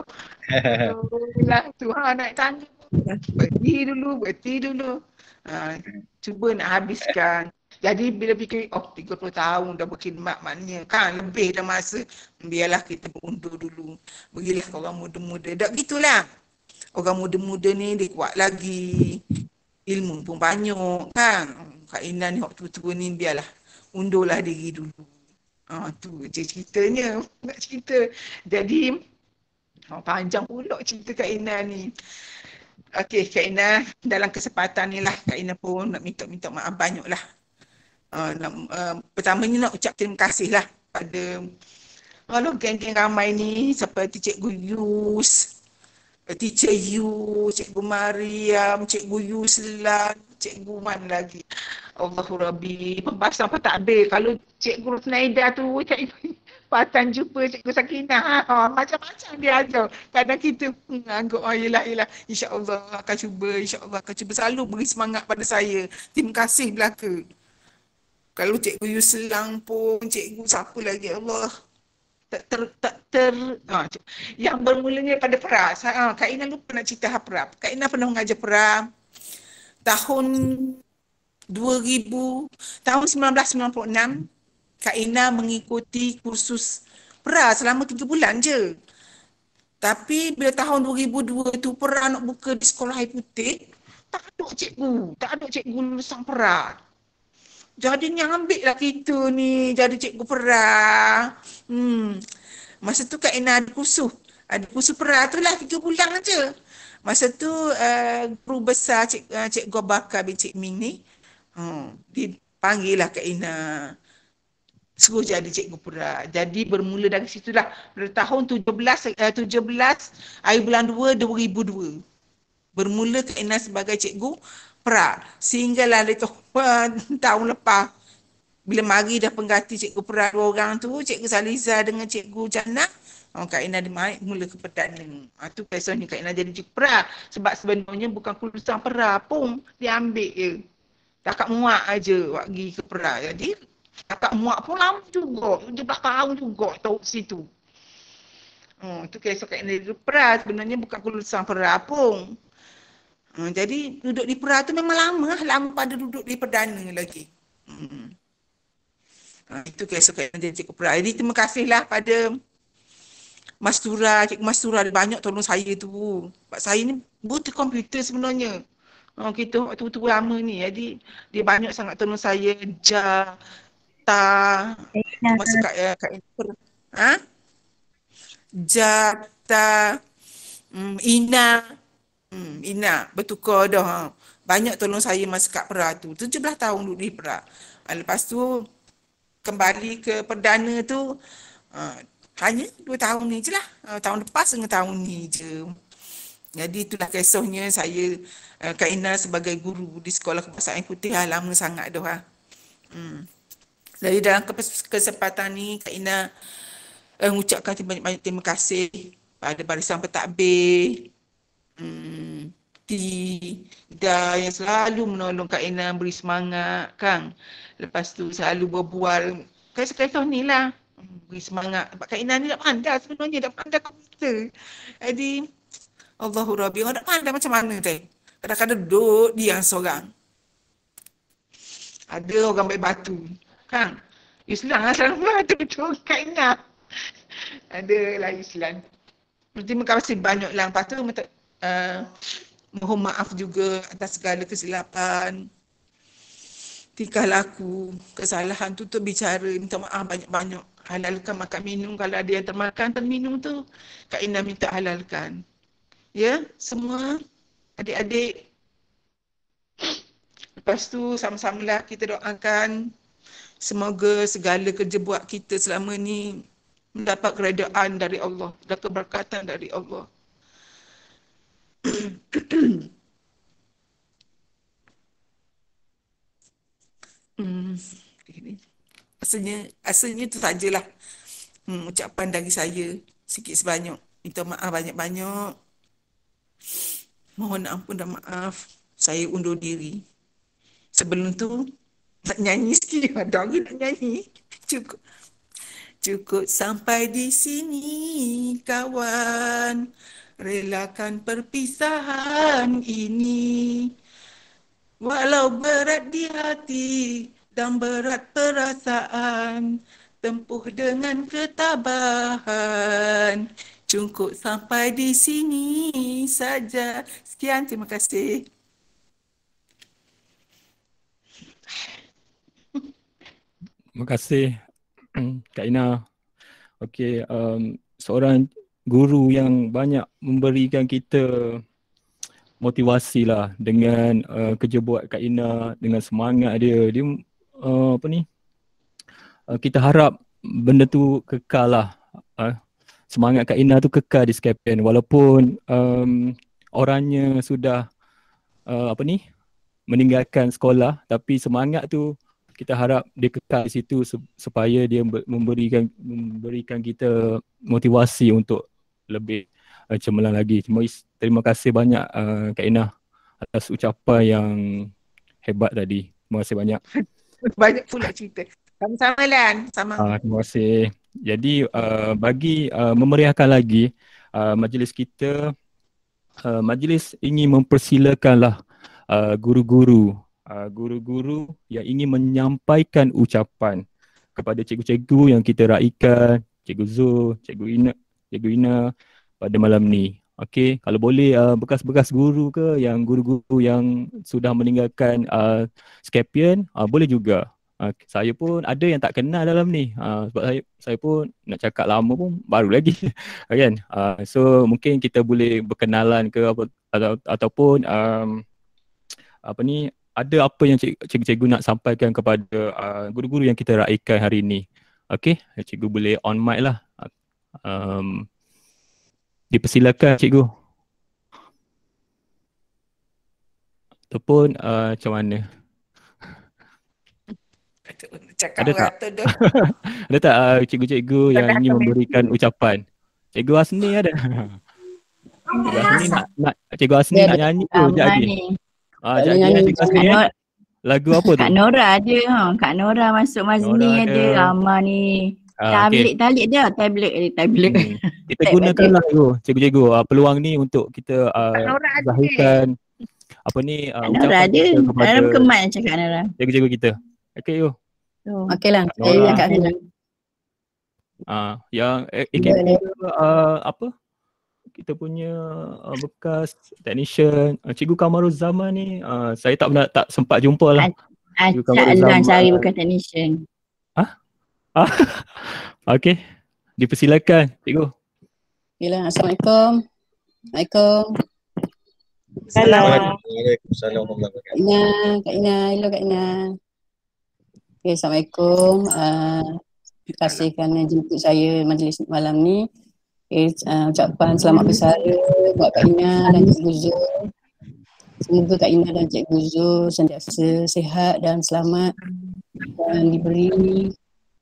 Speaker 3: Lah Tuhan naik tangga. Berhenti dulu, berhenti dulu. Ha, cuba nak habiskan. Jadi bila fikir, oh 30 tahun dah berkhidmat maknanya kan lebih dah masa. Biarlah kita berundur dulu. Berilah ke orang muda-muda. Tak gitulah. Orang muda-muda ni dia kuat lagi. Ilmu pun banyak kan. Kak Ina ni waktu tua ni biarlah. Undurlah diri dulu. Ah tu je ceritanya. Nak cerita. Jadi oh, panjang pula cerita Kak Ina ni. Okey Kak Ina dalam kesempatan ni lah Kak Ina pun nak minta-minta maaf banyak lah. Uh, nak, uh, pertamanya nak ucap terima kasih lah pada kalau geng-geng ramai ni seperti Cikgu Yus, Teacher Yu, Cikgu Mariam, Cikgu Yuslan, Cikgu Man lagi. Allahu Rabbi, pembahasan apa tak habis. Kalau Cikgu Rufnaida tu, Cikgu Patan jumpa Cikgu Sakinah. Ha, macam-macam dia ajar. Kadang kita hmm, anggap, oh yelah, yelah. InsyaAllah akan cuba, insyaAllah akan cuba. Selalu beri semangat pada saya. Terima kasih belaka. Kalau Cikgu Yuslang pun, Cikgu siapa lagi, Allah. Tak ter, tak ter, ha, yang bermulanya pada peras. Ha, Kak Ina lupa nak cerita hal peras. Kak Ina pernah mengajar peras tahun 2000, tahun 1996, Kak Ina mengikuti kursus peras selama 3 bulan je. Tapi bila tahun 2002 tu peras nak buka di sekolah air putih, tak ada cikgu, tak ada cikgu lulusan peras. Jadi ni ambil lah kita ni jadi cikgu peras. Hmm. Masa tu Kak Ina ada kursus. Ada kursus peras tu lah 3 bulan aja. Masa tu uh, guru besar cik, uh, Cikgu Abakar bin Cik Ming ni uh, dipanggil lah Kak Ina. Suruh jadi cikgu peras. Jadi bermula dari situlah. Pada tahun 17, uh, 17 akhir bulan 2 2002. Bermula Kak Ina sebagai cikgu peras. Sehinggalah uh, tahun lepas bila mari dah pengganti cikgu peras dua orang tu, cikgu Saliza dengan cikgu Jannah, oh, Kak Ina dia mula ke perdana. Ha, tu kisahnya Kak Ina jadi cikgu peras. Sebab sebenarnya bukan lulusan peras pun dia ambil je. Kakak muak aja buat pergi ke peras. Jadi kakak muak pun lama juga. 17 tahun juga tahu situ. Oh, tu kisah Kak Ina jadi peras. Sebenarnya bukan lulusan peras pun. Hmm, jadi duduk di peras tu memang lama lah. Lama pada duduk di perdana lagi. Hmm. Ha, itu kisah jadi cikgu peras. Jadi terima kasihlah pada Mas Tura, Cikgu Mas Tura ada banyak tolong saya tu. Sebab saya ni buta komputer sebenarnya. Oh, kita waktu tu lama ni. Jadi dia banyak sangat tolong saya. Ja, Ta, masa kat, uh, kat ha? Ja, Ta, um, Ina. Hmm, Ina bertukar dah. Ha. Banyak tolong saya masa kat Perak tu. 17 tahun duduk di Perak. Ha, lepas tu kembali ke perdana tu ha, hanya 2 tahun ni je lah. Ha, tahun lepas dengan tahun ni je. Jadi itulah kisahnya saya uh, Kak Ina sebagai guru di Sekolah Kebahasaan Putih ha, lama sangat dah. Ha. Hmm. Jadi dalam kes- kesempatan ni Kak Ina uh, mengucapkan banyak-banyak terima kasih pada barisan pentadbir hmm, Tida yang selalu menolong Kak Ina beri semangat Kang. Lepas tu selalu berbual kisah-kisah ni lah. Beri semangat. Sebab Kak Ina ni dah pandai sebenarnya. Dah pandai komputer. Jadi Allahu Rabbi. Orang dah pandai macam mana teh. Kadang-kadang duduk diam seorang. Ada orang baik batu. Kang. Islam selalu batu tu Kak Ina. Ada lah Islam. Terima kasih banyak lah. Lepas tu uh, mohon maaf juga atas segala kesilapan. Tingkah laku, kesalahan tu tu bicara, minta maaf banyak-banyak. Halalkan makan minum. Kalau ada yang termakan, terminum tu, Kak Ina minta halalkan. Ya, semua adik-adik. Lepas tu sama-samalah kita doakan semoga segala kerja buat kita selama ni mendapat keredaan dari Allah dan keberkatan dari Allah. hmm. Asalnya, asalnya tu sajalah hmm, ucapan dari saya sikit sebanyak. Minta maaf banyak-banyak. Mohon ampun dan maaf. Saya undur diri. Sebelum tu, nak nyanyi sikit. Ada lagi nak nyanyi. Cukup. Cukup sampai di sini kawan Relakan perpisahan ini Walau berat di hati dan berat perasaan Tempuh dengan ketabahan Cukup sampai di sini saja Sekian, terima kasih
Speaker 2: Terima kasih Kak Ina. Okey, um, seorang guru yang banyak memberikan kita motivasi lah dengan uh, kerja buat Kak Ina, dengan semangat dia. Dia uh, apa ni? Uh, kita harap benda tu kekal lah. Uh, semangat Kak Ina tu kekal di Skypen walaupun um, orangnya sudah uh, apa ni? meninggalkan sekolah tapi semangat tu kita harap dia kekal di situ supaya dia memberikan memberikan kita motivasi untuk lebih uh, cemerlang lagi. Terima, terima kasih banyak uh, Kak Ina atas ucapan yang hebat tadi. Terima kasih banyak.
Speaker 3: Banyak pula cerita. Sama-sama Lan. Sama.
Speaker 2: Uh, terima kasih. Jadi uh, bagi uh, memeriahkan lagi uh, majlis kita, uh, majlis ingin mempersilakanlah uh, guru-guru uh, guru-guru yang ingin menyampaikan ucapan kepada cikgu-cikgu yang kita raikan, cikgu Zul, cikgu Ina, cikgu Ina pada malam ni. Okey, kalau boleh uh, bekas-bekas guru ke yang guru-guru yang sudah meninggalkan uh, Scapion, uh, boleh juga. Uh, saya pun ada yang tak kenal dalam ni. Uh, sebab saya saya pun nak cakap lama pun baru lagi. kan? Uh, so mungkin kita boleh berkenalan ke apa atau, ataupun um, apa ni ada apa yang cikgu-cikgu nak sampaikan kepada uh, guru-guru yang kita raikan hari ini. Okey, cikgu boleh on mic lah. Um, dipersilakan cikgu. Ataupun uh, macam mana?
Speaker 3: Cakap
Speaker 2: ada tak?
Speaker 3: rata dah.
Speaker 2: ada tak uh, cikgu-cikgu yang ingin memberikan ucapan? Cikgu Asni ada? Cikgu Asni nak, nak Cikgu Asni nak
Speaker 1: ada
Speaker 2: nyanyi tu
Speaker 1: Aman
Speaker 2: sekejap lagi.
Speaker 1: Ni.
Speaker 2: Ah. Cikgu Asni
Speaker 1: Kak,
Speaker 2: eh. Lagu apa tu?
Speaker 1: Kak Nora ada ha. Kak Nora masuk Mazni
Speaker 2: Nora
Speaker 1: ada.
Speaker 2: ada.
Speaker 1: Aman ni.
Speaker 2: Ah, okey.
Speaker 1: Tablet talik dia. Tablet eh, tablet.
Speaker 2: Hmm. Kita
Speaker 1: Tak
Speaker 2: gunakanlah cikgu, cikgu-cikgu uh, peluang ni untuk kita uh,
Speaker 3: ada.
Speaker 2: zahirkan apa ni uh,
Speaker 1: Kak Nora
Speaker 2: ucapan
Speaker 1: ada.
Speaker 2: kita kepada
Speaker 1: Dalam kemat cakap Kak Nora.
Speaker 2: cikgu-cikgu kita. Okey yo.
Speaker 1: Tu.
Speaker 8: Okey lah,
Speaker 2: Kak
Speaker 8: saya
Speaker 2: Nora. Ah yang eh, uh, apa? Kita punya uh, bekas technician uh, Cikgu Kamaruzzaman ni uh, saya tak pernah tak sempat jumpa lah. Cikgu
Speaker 1: Acak
Speaker 2: Kamarul Zaman.
Speaker 1: cari bukan technician.
Speaker 2: Ah, Okey. Dipersilakan cikgu.
Speaker 8: Lah, Assalamualaikum. Assalamualaikum. Kak Ina, Kak Ina, hello Kak Ina. Okay, Assalamualaikum. Uh, terima kasih kerana jemput saya majlis malam ni. Okay, uh, ucapan selamat bersara buat Kak Ina dan Cikgu Zul. Semoga Kak Ina dan Cikgu Zul sentiasa sihat dan selamat dan diberi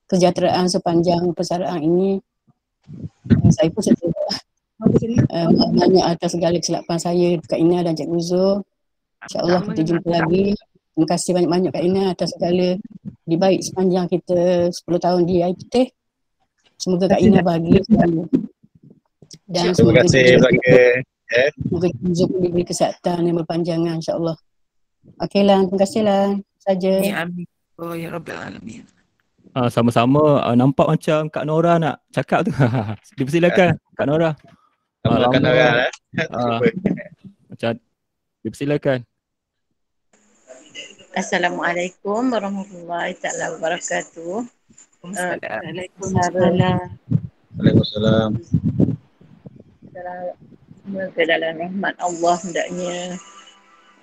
Speaker 8: kesejahteraan sepanjang persaraan ini. Uh, saya pun sedia uh, banyak atas segala kesilapan saya Kak Ina dan Cikgu Zul. InsyaAllah kita jumpa lagi. Terima kasih banyak-banyak Kak Ina atas segala dibaik sepanjang kita 10 tahun di IPT. Semoga Kak Ina bahagia selalu. Dan
Speaker 4: Terima
Speaker 8: semoga
Speaker 4: kasih Melaka. Eh,
Speaker 8: Semoga Zul pun diberi kesihatan yang berpanjangan insyaAllah. Okey lah, terima kasih lah. Saja.
Speaker 3: Ya amin. Oh ya Rabbil Alamin.
Speaker 2: Ah, sama-sama ah, nampak macam Kak Nora nak cakap tu. Dipersilakan Kak Nora.
Speaker 4: Kan orang eh.
Speaker 2: Ah. Macam dipersilakan.
Speaker 9: Assalamualaikum warahmatullahi taala wabarakatuh. Uh,
Speaker 3: Waalaikumsalam.
Speaker 4: Waalaikumsalam.
Speaker 9: Dalam semoga dalam rahmat Allah hendaknya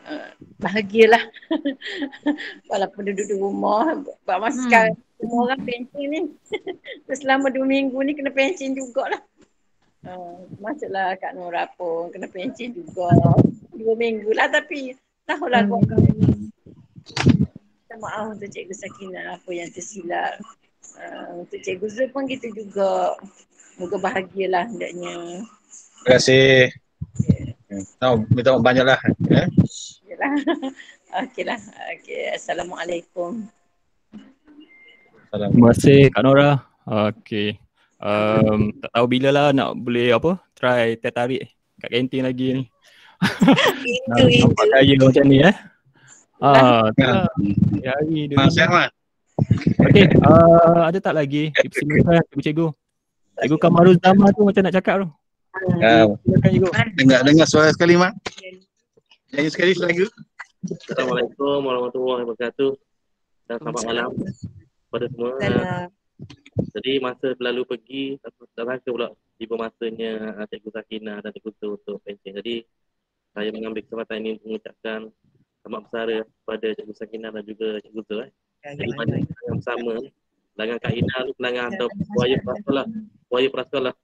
Speaker 9: uh, bahagialah walaupun duduk di rumah buat masa
Speaker 3: Hmm.
Speaker 9: sekarang semua orang pencen ni selama dua minggu ni kena pencen jugalah uh, masuklah Kak Nora pun kena pencen juga dua minggu lah tapi tahulah
Speaker 3: Hmm.
Speaker 9: hmm. minta maaf untuk Cikgu Sakinah apa yang tersilap uh, untuk Cikgu Zul pun gitu juga Moga bahagialah hendaknya.
Speaker 4: Terima kasih. Tahu minta maaf banyak lah. Eh?
Speaker 9: Yalah. Okeylah. Okey. Assalamualaikum.
Speaker 4: Salam.
Speaker 2: Terima kasih Kak Nora. Okey. Um, tak tahu bila lah nak boleh apa try teh tarik kat kantin lagi ni.
Speaker 7: Itu, itu.
Speaker 2: Nampak kaya macam ni eh. Ah,
Speaker 4: Ya.
Speaker 2: Hari dia.
Speaker 4: Mak?
Speaker 2: Okey, uh, ada tak lagi? Silakan Cikgu-cikgu. Cikgu Kamarul Zama tu macam nak cakap tu.
Speaker 4: Ya,
Speaker 2: Cikgu.
Speaker 4: dengar dengar suara sekali Mak. Nyanyi sekali lagu.
Speaker 10: Assalamualaikum warahmatullahi wabarakatuh dan selamat malam kepada semua. Jadi masa berlalu pergi, tak tak sangka pula tiba masanya uh, Cikgu Sakina dan Cikgu Zul untuk pencen. Jadi saya mengambil kesempatan ini untuk mengucapkan selamat bersara kepada Cikgu Sakina dan juga Cikgu Zul. Eh. Jadi banyak yang bersama ni. Dengan Kak Ina tu pelanggan atau buaya prasekolah. Buaya prasekolah.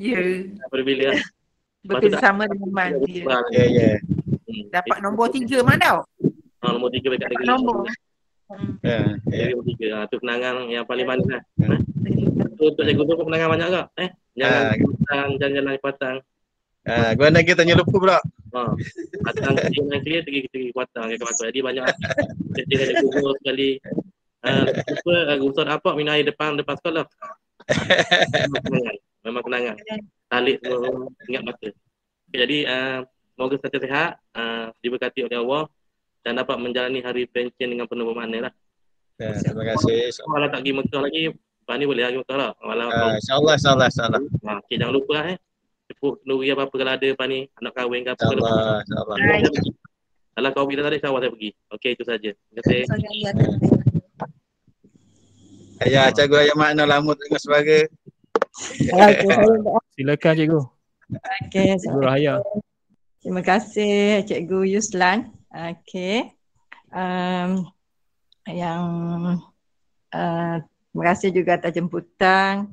Speaker 3: Ya.
Speaker 10: Daripada bila lah.
Speaker 3: Bekerjasama dengan Man. Ya.
Speaker 4: Ya, ya.
Speaker 10: Hmm.
Speaker 3: Dapat nombor tiga mana tau?
Speaker 10: Ah, nombor tiga dekat negeri.
Speaker 3: nombor.
Speaker 4: Ya, ya.
Speaker 10: Jadi nombor tiga. Ah, tu kenangan yang paling manis lah.
Speaker 4: Hmm.
Speaker 10: Eh? Tu untuk Cikgu Zul pun kenangan banyak tak? Eh? Jangan
Speaker 4: Ah.
Speaker 10: Patang, jalan-jalan di Patang.
Speaker 4: Ah, gua nak kita tanya lupa pula.
Speaker 10: Ha. Patang kecil dengan kecil, pergi pergi Patang ke Patang. Jadi banyak kecil ada kubur sekali. Uh, apa uh, usaha apa minum air depan depan sekolah. Memang kenangan. Talik semua ingat mata. Okay, jadi uh, semoga sentiasa sihat, uh, diberkati oleh Allah dan dapat menjalani hari pencen dengan penuh bermakna lah.
Speaker 4: Ya, terima kasih.
Speaker 10: Kalau tak pergi Mekah lagi, Lepas ni boleh lagi Mekah lah. Walau
Speaker 4: Ah, InsyaAllah, insyaAllah, insyaAllah.
Speaker 10: Ha, okay, jangan lupa lah eh. Tepuk kenduri apa-apa kalau ada lepas ni. Anak kahwin ke apa. Kalau,
Speaker 4: InsyaAllah, insyaAllah.
Speaker 10: kalau kau pergi tak ada, insyaAllah saya pergi. Okey, itu saja. Terima kasih.
Speaker 4: Ya, cikgu ayah makna lama tak dengar suara.
Speaker 2: Silakan Cikgu.
Speaker 6: Okey,
Speaker 2: Cikgu Rahaya.
Speaker 6: Terima kasih Cikgu Yuslan. Okey. Um, yang uh, terima kasih juga atas jemputan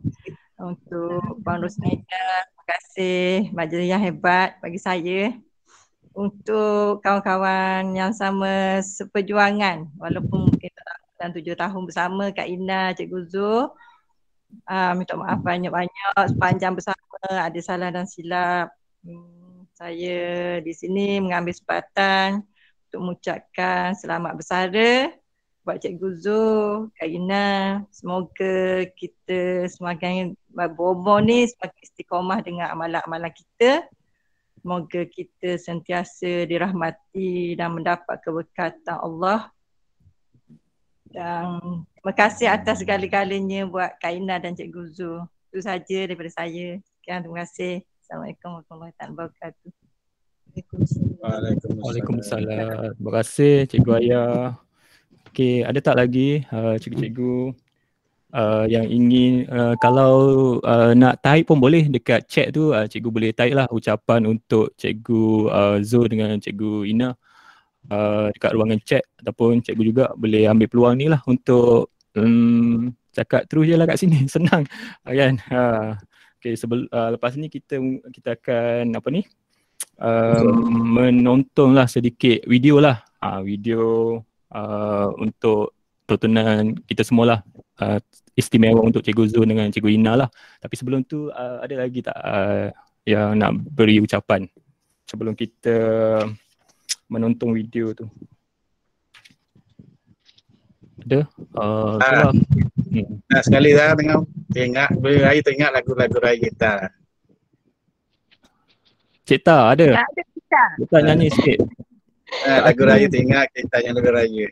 Speaker 6: untuk Bang Rosnaida. Terima kasih majlis yang hebat bagi saya. Untuk kawan-kawan yang sama seperjuangan walaupun mungkin dalam tujuh tahun bersama Kak Ina, Cikgu Zul. Uh, minta maaf banyak-banyak sepanjang bersama ada salah dan silap. Hmm, saya di sini mengambil kesempatan untuk mengucapkan selamat bersara buat Cikgu Zul, Kak Ina. Semoga kita semakin berombor ni semakin istiqomah dengan amalan-amalan kita. Semoga kita sentiasa dirahmati dan mendapat keberkatan Allah. Dan terima kasih atas segala-galanya buat Kak Ina dan Cikgu Zul. Itu saja daripada saya. Sekian terima kasih. Assalamualaikum warahmatullahi wabarakatuh.
Speaker 2: Waalaikumsalam. Terima kasih Cikgu Ayah. Okey, ada tak lagi uh, cikgu-cikgu uh, yang ingin uh, kalau uh, nak type pun boleh dekat chat tu uh, cikgu boleh type lah ucapan untuk cikgu uh, Zul dengan cikgu Ina uh, dekat ruangan chat ataupun cikgu juga boleh ambil peluang ni lah untuk um, cakap terus je lah kat sini. Senang kan uh, okay, sebel, uh, lepas ni kita kita akan apa ni? Um, menonton lah sedikit video lah. Uh, video uh, untuk tontonan kita semualah uh, istimewa untuk Cikgu Zul dengan Cikgu Ina lah. Tapi sebelum tu uh, ada lagi tak uh, yang nak beri ucapan? Sebelum kita menonton video tu? Ada? Uh,
Speaker 4: Ah.
Speaker 2: lah. Hmm.
Speaker 4: Nah, sekali dah tengok tengok beraya tengok lagu-lagu raya kita.
Speaker 2: Cik Ta ada?
Speaker 11: Tak ada kita.
Speaker 2: Cik Ta nyanyi sikit.
Speaker 4: Ah, lagu raya tengok kita yang lagu raya.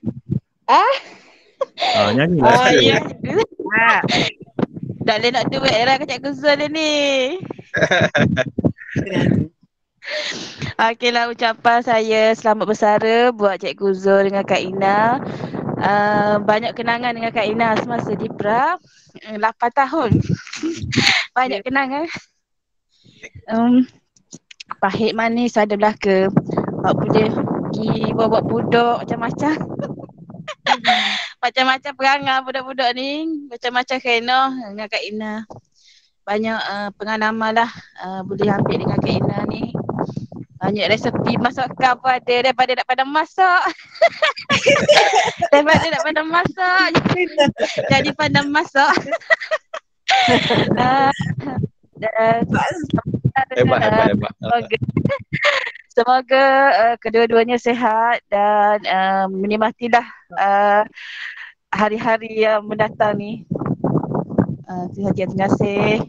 Speaker 11: Ah,
Speaker 2: Ah, nyanyi lah.
Speaker 11: oh ya. Ha. Tak boleh nak duit lah ke Cikgu Zul ni. Okeylah ucapan saya selamat bersara buat Cikgu Zul dengan Kak Ina. Uh, banyak kenangan dengan Kak Ina semasa di pra. Uh, 8 tahun. banyak kenangan. Um, pahit manis ada belaka. Awak boleh pergi bawa budak macam-macam. macam-macam perangai budak-budak ni. Macam-macam kena dengan Kak Ina. Banyak uh, pengalaman lah uh, boleh ambil dengan Kak Ina ni. Banyak resepi masakan pun ada daripada nak pandang masak. daripada nak pandang masak. Jadi pandang masak. uh, uh,
Speaker 4: Hebat hebat hebat.
Speaker 11: Semoga, semoga uh, kedua-duanya sehat dan uh, menikmatilah uh, hari-hari yang mendatang ni. Uh, itu saja, terima kasih.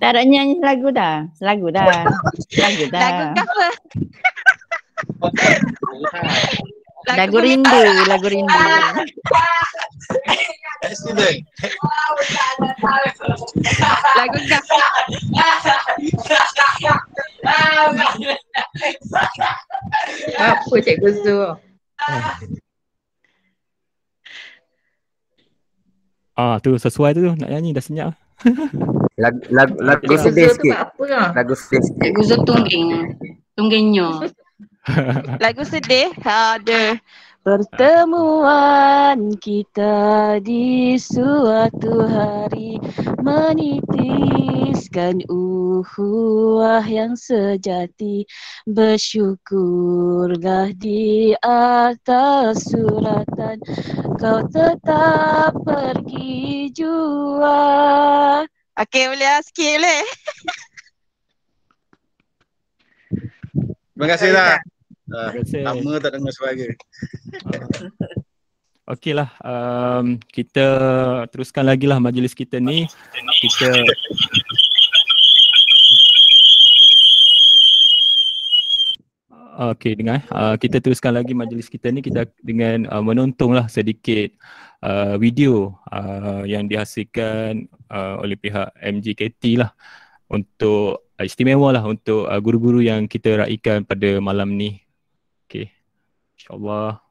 Speaker 1: Tak ada nyanyi lagu dah. Lagu dah. Lagu dah.
Speaker 11: Lagu cover.
Speaker 1: Lagu rindu, lagu rindu.
Speaker 4: Accident.
Speaker 11: Lagu cover.
Speaker 3: Apa Cikgu Zul?
Speaker 2: Ah tu sesuai tu nak nyanyi dah senyap.
Speaker 5: Lagu, lagu, lagu
Speaker 3: Cikgu
Speaker 5: sedih
Speaker 3: Zul tu
Speaker 5: sikit.
Speaker 3: buat apa lah?
Speaker 5: Lagu sedih sikit.
Speaker 8: Cikgu Zul tungging. Tunggingnya.
Speaker 11: Lagu sedih. Ha, ada. Pertemuan kita di suatu hari menitiskan uhuah yang sejati bersyukurlah di atas suratan kau tetap pergi jua. Okey boleh lah sikit boleh.
Speaker 4: Terima kasih lah. Ah,
Speaker 2: kasih.
Speaker 4: lama tak dengar suara.
Speaker 2: Okey lah, um, kita teruskan lagi lah majlis kita ni. Kita Okey dengar uh, kita teruskan lagi majlis kita ni kita dengan uh, menontonlah sedikit uh, video uh, yang dihasilkan uh, oleh pihak MGKT lah untuk uh, istimewa lah untuk uh, guru-guru yang kita raikan pada malam ni. Okey. InsyaAllah.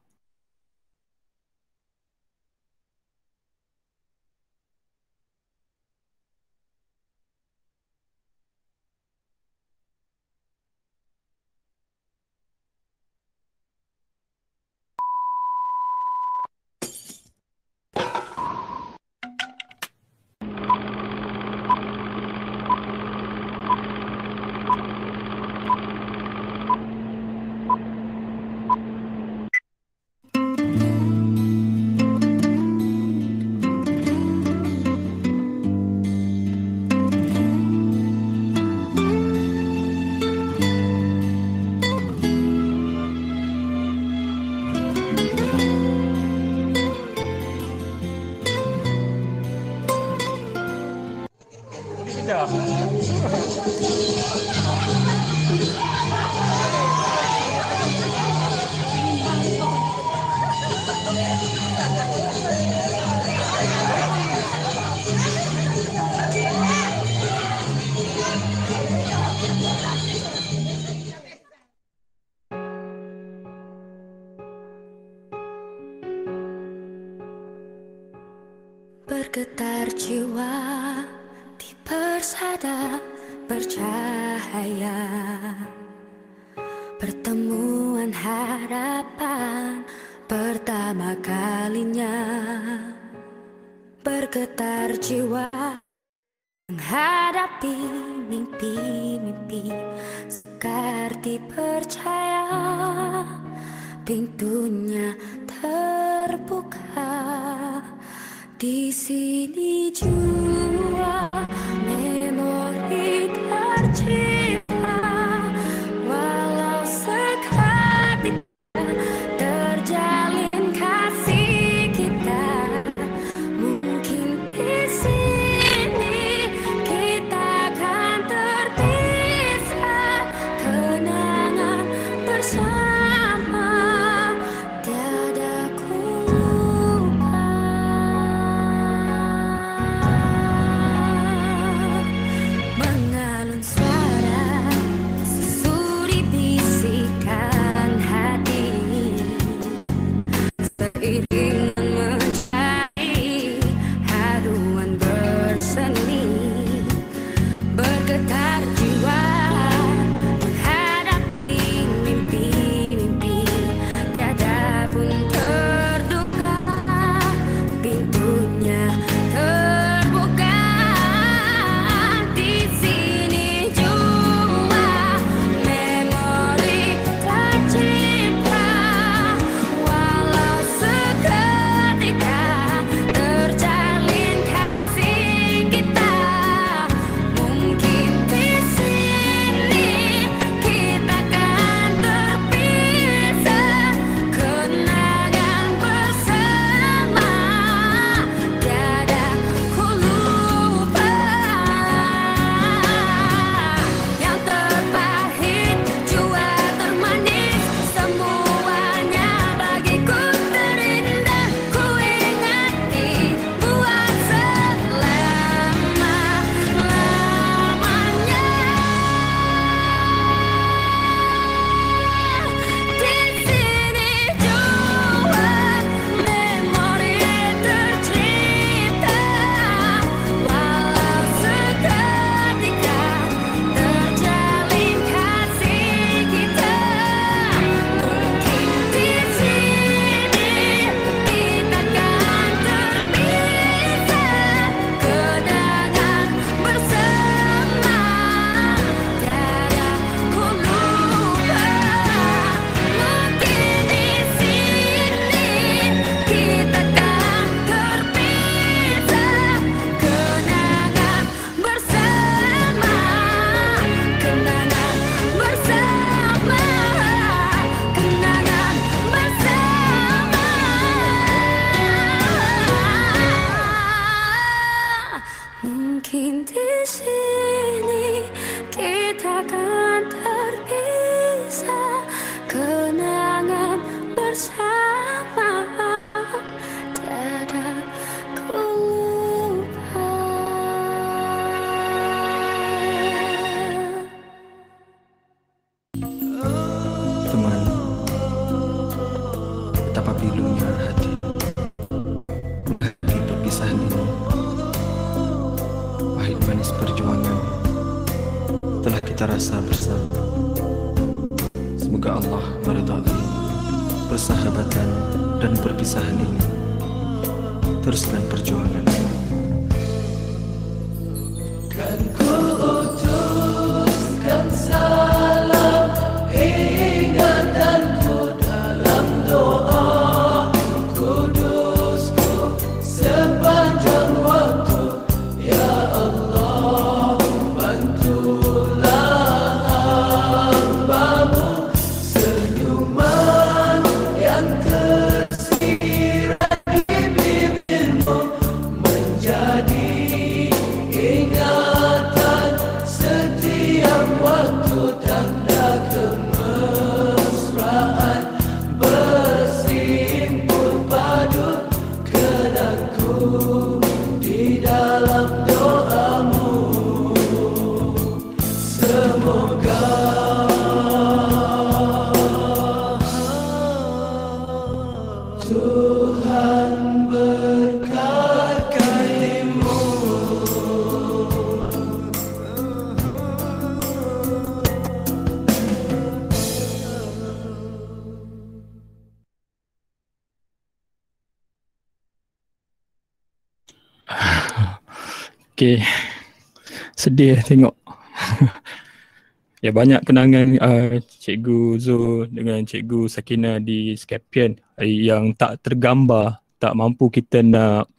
Speaker 12: Ya
Speaker 2: banyak kenangan uh, Cikgu Zul dengan Cikgu Sakina di Scapian uh, yang tak tergambar, tak mampu kita nak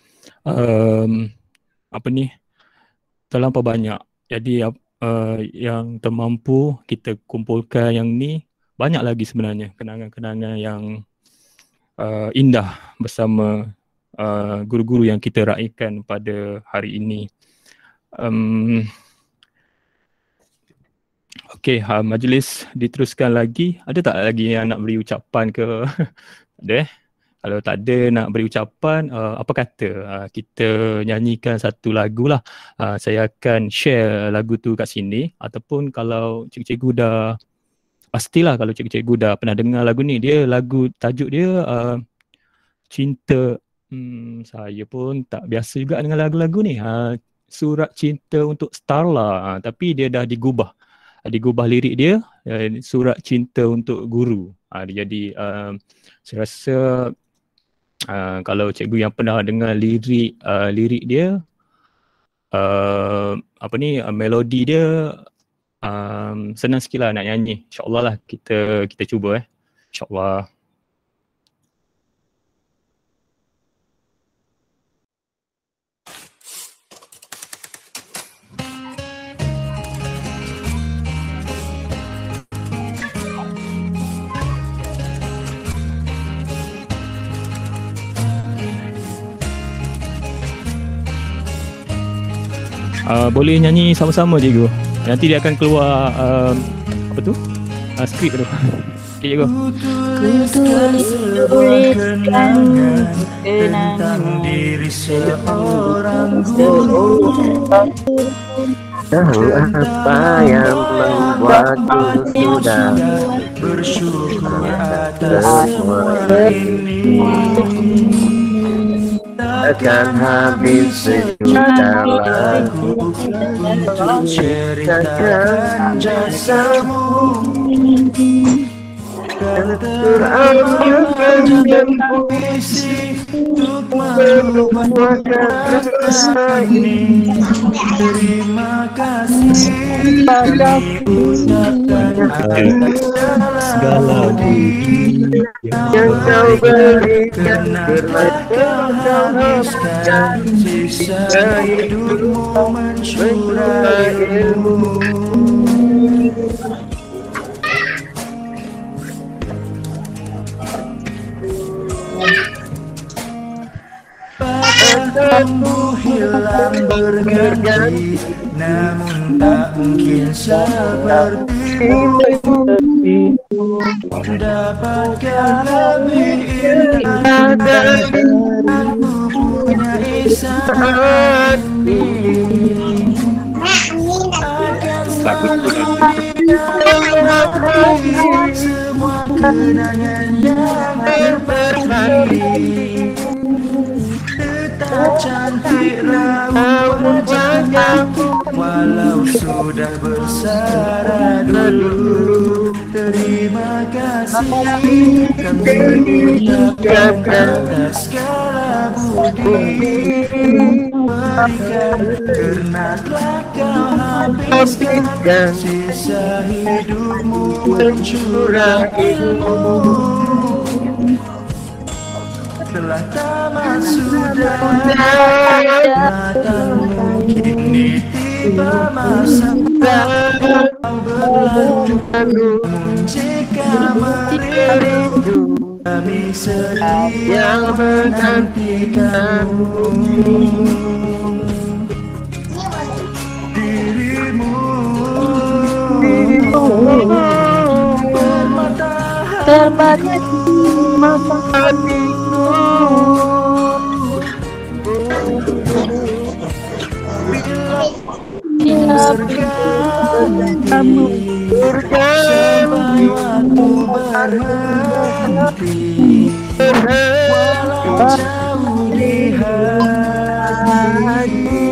Speaker 2: um, apa ni terlampau banyak. Jadi uh, yang termampu kita kumpulkan yang ni banyak lagi sebenarnya kenangan-kenangan yang uh, indah bersama uh, guru-guru yang kita raikan pada hari ini. Um, Okey, uh, majlis diteruskan lagi. Ada tak lagi yang nak beri ucapan ke? ada eh? Kalau tak ada nak beri ucapan, uh, apa kata uh, kita nyanyikan satu lagu lah. Uh, saya akan share lagu tu kat sini ataupun kalau cikgu-cikgu dah pastilah kalau cikgu-cikgu dah pernah dengar lagu ni. Dia lagu tajuk dia uh, Cinta Hmm, saya pun tak biasa juga dengan lagu-lagu ni. Ha, surat cinta untuk Starla. Ha, tapi dia dah digubah. Digubah lirik dia. Uh, surat cinta untuk guru. Ha, jadi uh, saya rasa uh, kalau cikgu yang pernah dengar lirik uh, lirik dia uh, apa ni uh, melodi dia um, senang sikit lah nak nyanyi. InsyaAllah lah kita kita cuba eh. InsyaAllah. Uh, boleh nyanyi sama-sama cikgu. Nanti dia akan keluar uh, apa tu? Uh, skrip tu. Okay cikgu.
Speaker 12: Tuliskan tentang diri seorang guru
Speaker 5: Tahu apa yang membuatku sudah
Speaker 12: bersyukur atas semua ini
Speaker 5: Takkan habis sejuta lagu.
Speaker 12: Ceritakan jasamu. Dan
Speaker 5: terakhirkan dan
Speaker 12: puisi untuk rasa ini terima kasih.
Speaker 2: segala budi
Speaker 5: yang kau berikan
Speaker 12: karena kau habiskan sisa hidupmu mencurah ilmu Tumbuh hilang berganti Namun tak mungkin seperti Dapatkah lebih indah dari Aku punya ini. Akan menghadapi Semua tak cantik raut wajahmu Walau sudah bersara dulu Terima kasih. kami ucapkan atas segala budi Berikan kerana telah kau habiskan Sisa hidupmu mencurah ilmu telah tamat sudah Tak mungkin tiba masa Kau berlalu. Jika merindu Kami sedia menantikanmu Dirimu Bermata Mata hatiku Bila kamu waktu berhenti Walau jauh di hati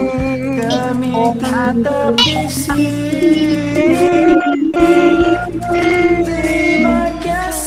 Speaker 12: Kami tetap di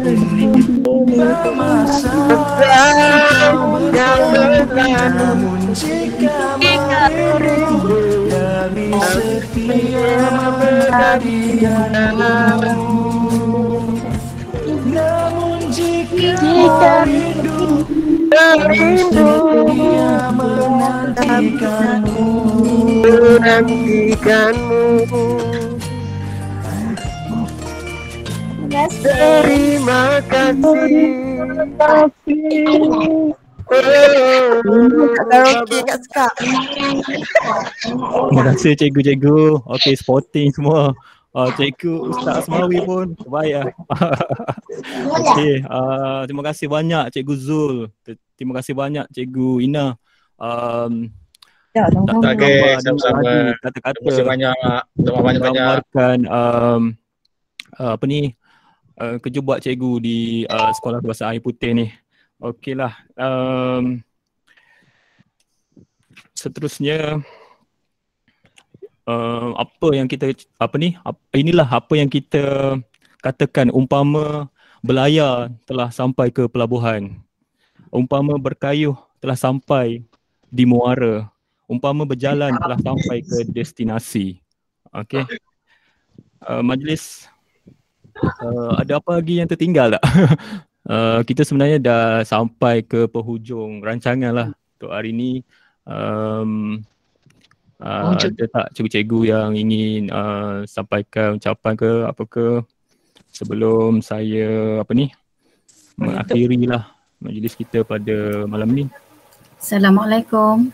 Speaker 12: Lipatanmu Bermasa Kau berbeda Namun jika dirimu Demi setia menjadi Namun jika rindu Rindu Dia menantikanmu.
Speaker 5: Menantikanmu Terima kasih.
Speaker 13: Karaoke kat Skak.
Speaker 2: Terima kasih cikgu-cikgu. Okey, sporting semua. Uh, cikgu Ustaz Asmawi pun terbaik lah. Okey, uh, terima kasih banyak Cikgu Zul. Terima kasih banyak Cikgu Ina. Um,
Speaker 13: Ya,
Speaker 2: tak
Speaker 13: sama-sama.
Speaker 2: tergambar
Speaker 4: Okey,
Speaker 2: dengan
Speaker 4: sama-sama.
Speaker 2: tadi
Speaker 4: Terima
Speaker 2: kata-kata
Speaker 4: kasih banyak. Terima banyak-banyak.
Speaker 2: menggambarkan um, uh, apa ni uh, kerja buat cikgu di uh, sekolah bahasa air putih ni. Okeylah. Um, seterusnya uh, apa yang kita apa ni? Inilah apa yang kita katakan umpama belayar telah sampai ke pelabuhan. Umpama berkayuh telah sampai di muara. Umpama berjalan telah sampai ke destinasi. Okey. Uh, majlis uh, ada apa lagi yang tertinggal tak uh, kita sebenarnya dah sampai ke penghujung rancangan lah untuk hari ni um, Uh,
Speaker 3: Hujung.
Speaker 2: ada tak cikgu-cikgu yang ingin uh, sampaikan ucapan ke apa ke sebelum saya apa ni mengakhiri lah majlis kita pada malam ni.
Speaker 14: Assalamualaikum.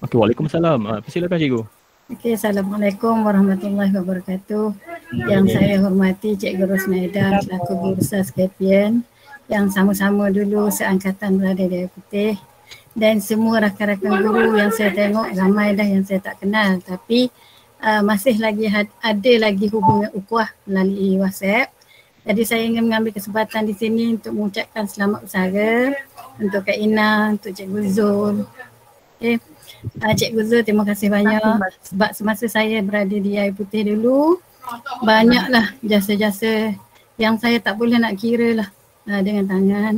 Speaker 2: Okey, Waalaikumsalam. Uh, silakan cikgu.
Speaker 14: Okey, Assalamualaikum warahmatullahi wabarakatuh. Yang saya hormati Cikgu Rosnaida selaku guru besar SKPN yang sama-sama dulu seangkatan berada di Air Putih dan semua rakan-rakan guru yang saya tengok ramai dah yang saya tak kenal tapi uh, masih lagi had, ada lagi hubungan ukhuwah melalui WhatsApp. Jadi saya ingin mengambil kesempatan di sini untuk mengucapkan selamat usaha untuk Kak Ina, untuk Cikgu Zul. Okay. Uh, Cikgu Zul terima kasih banyak sebab semasa saya berada di Air Putih dulu banyaklah jasa-jasa yang saya tak boleh nak kira lah uh, dengan tangan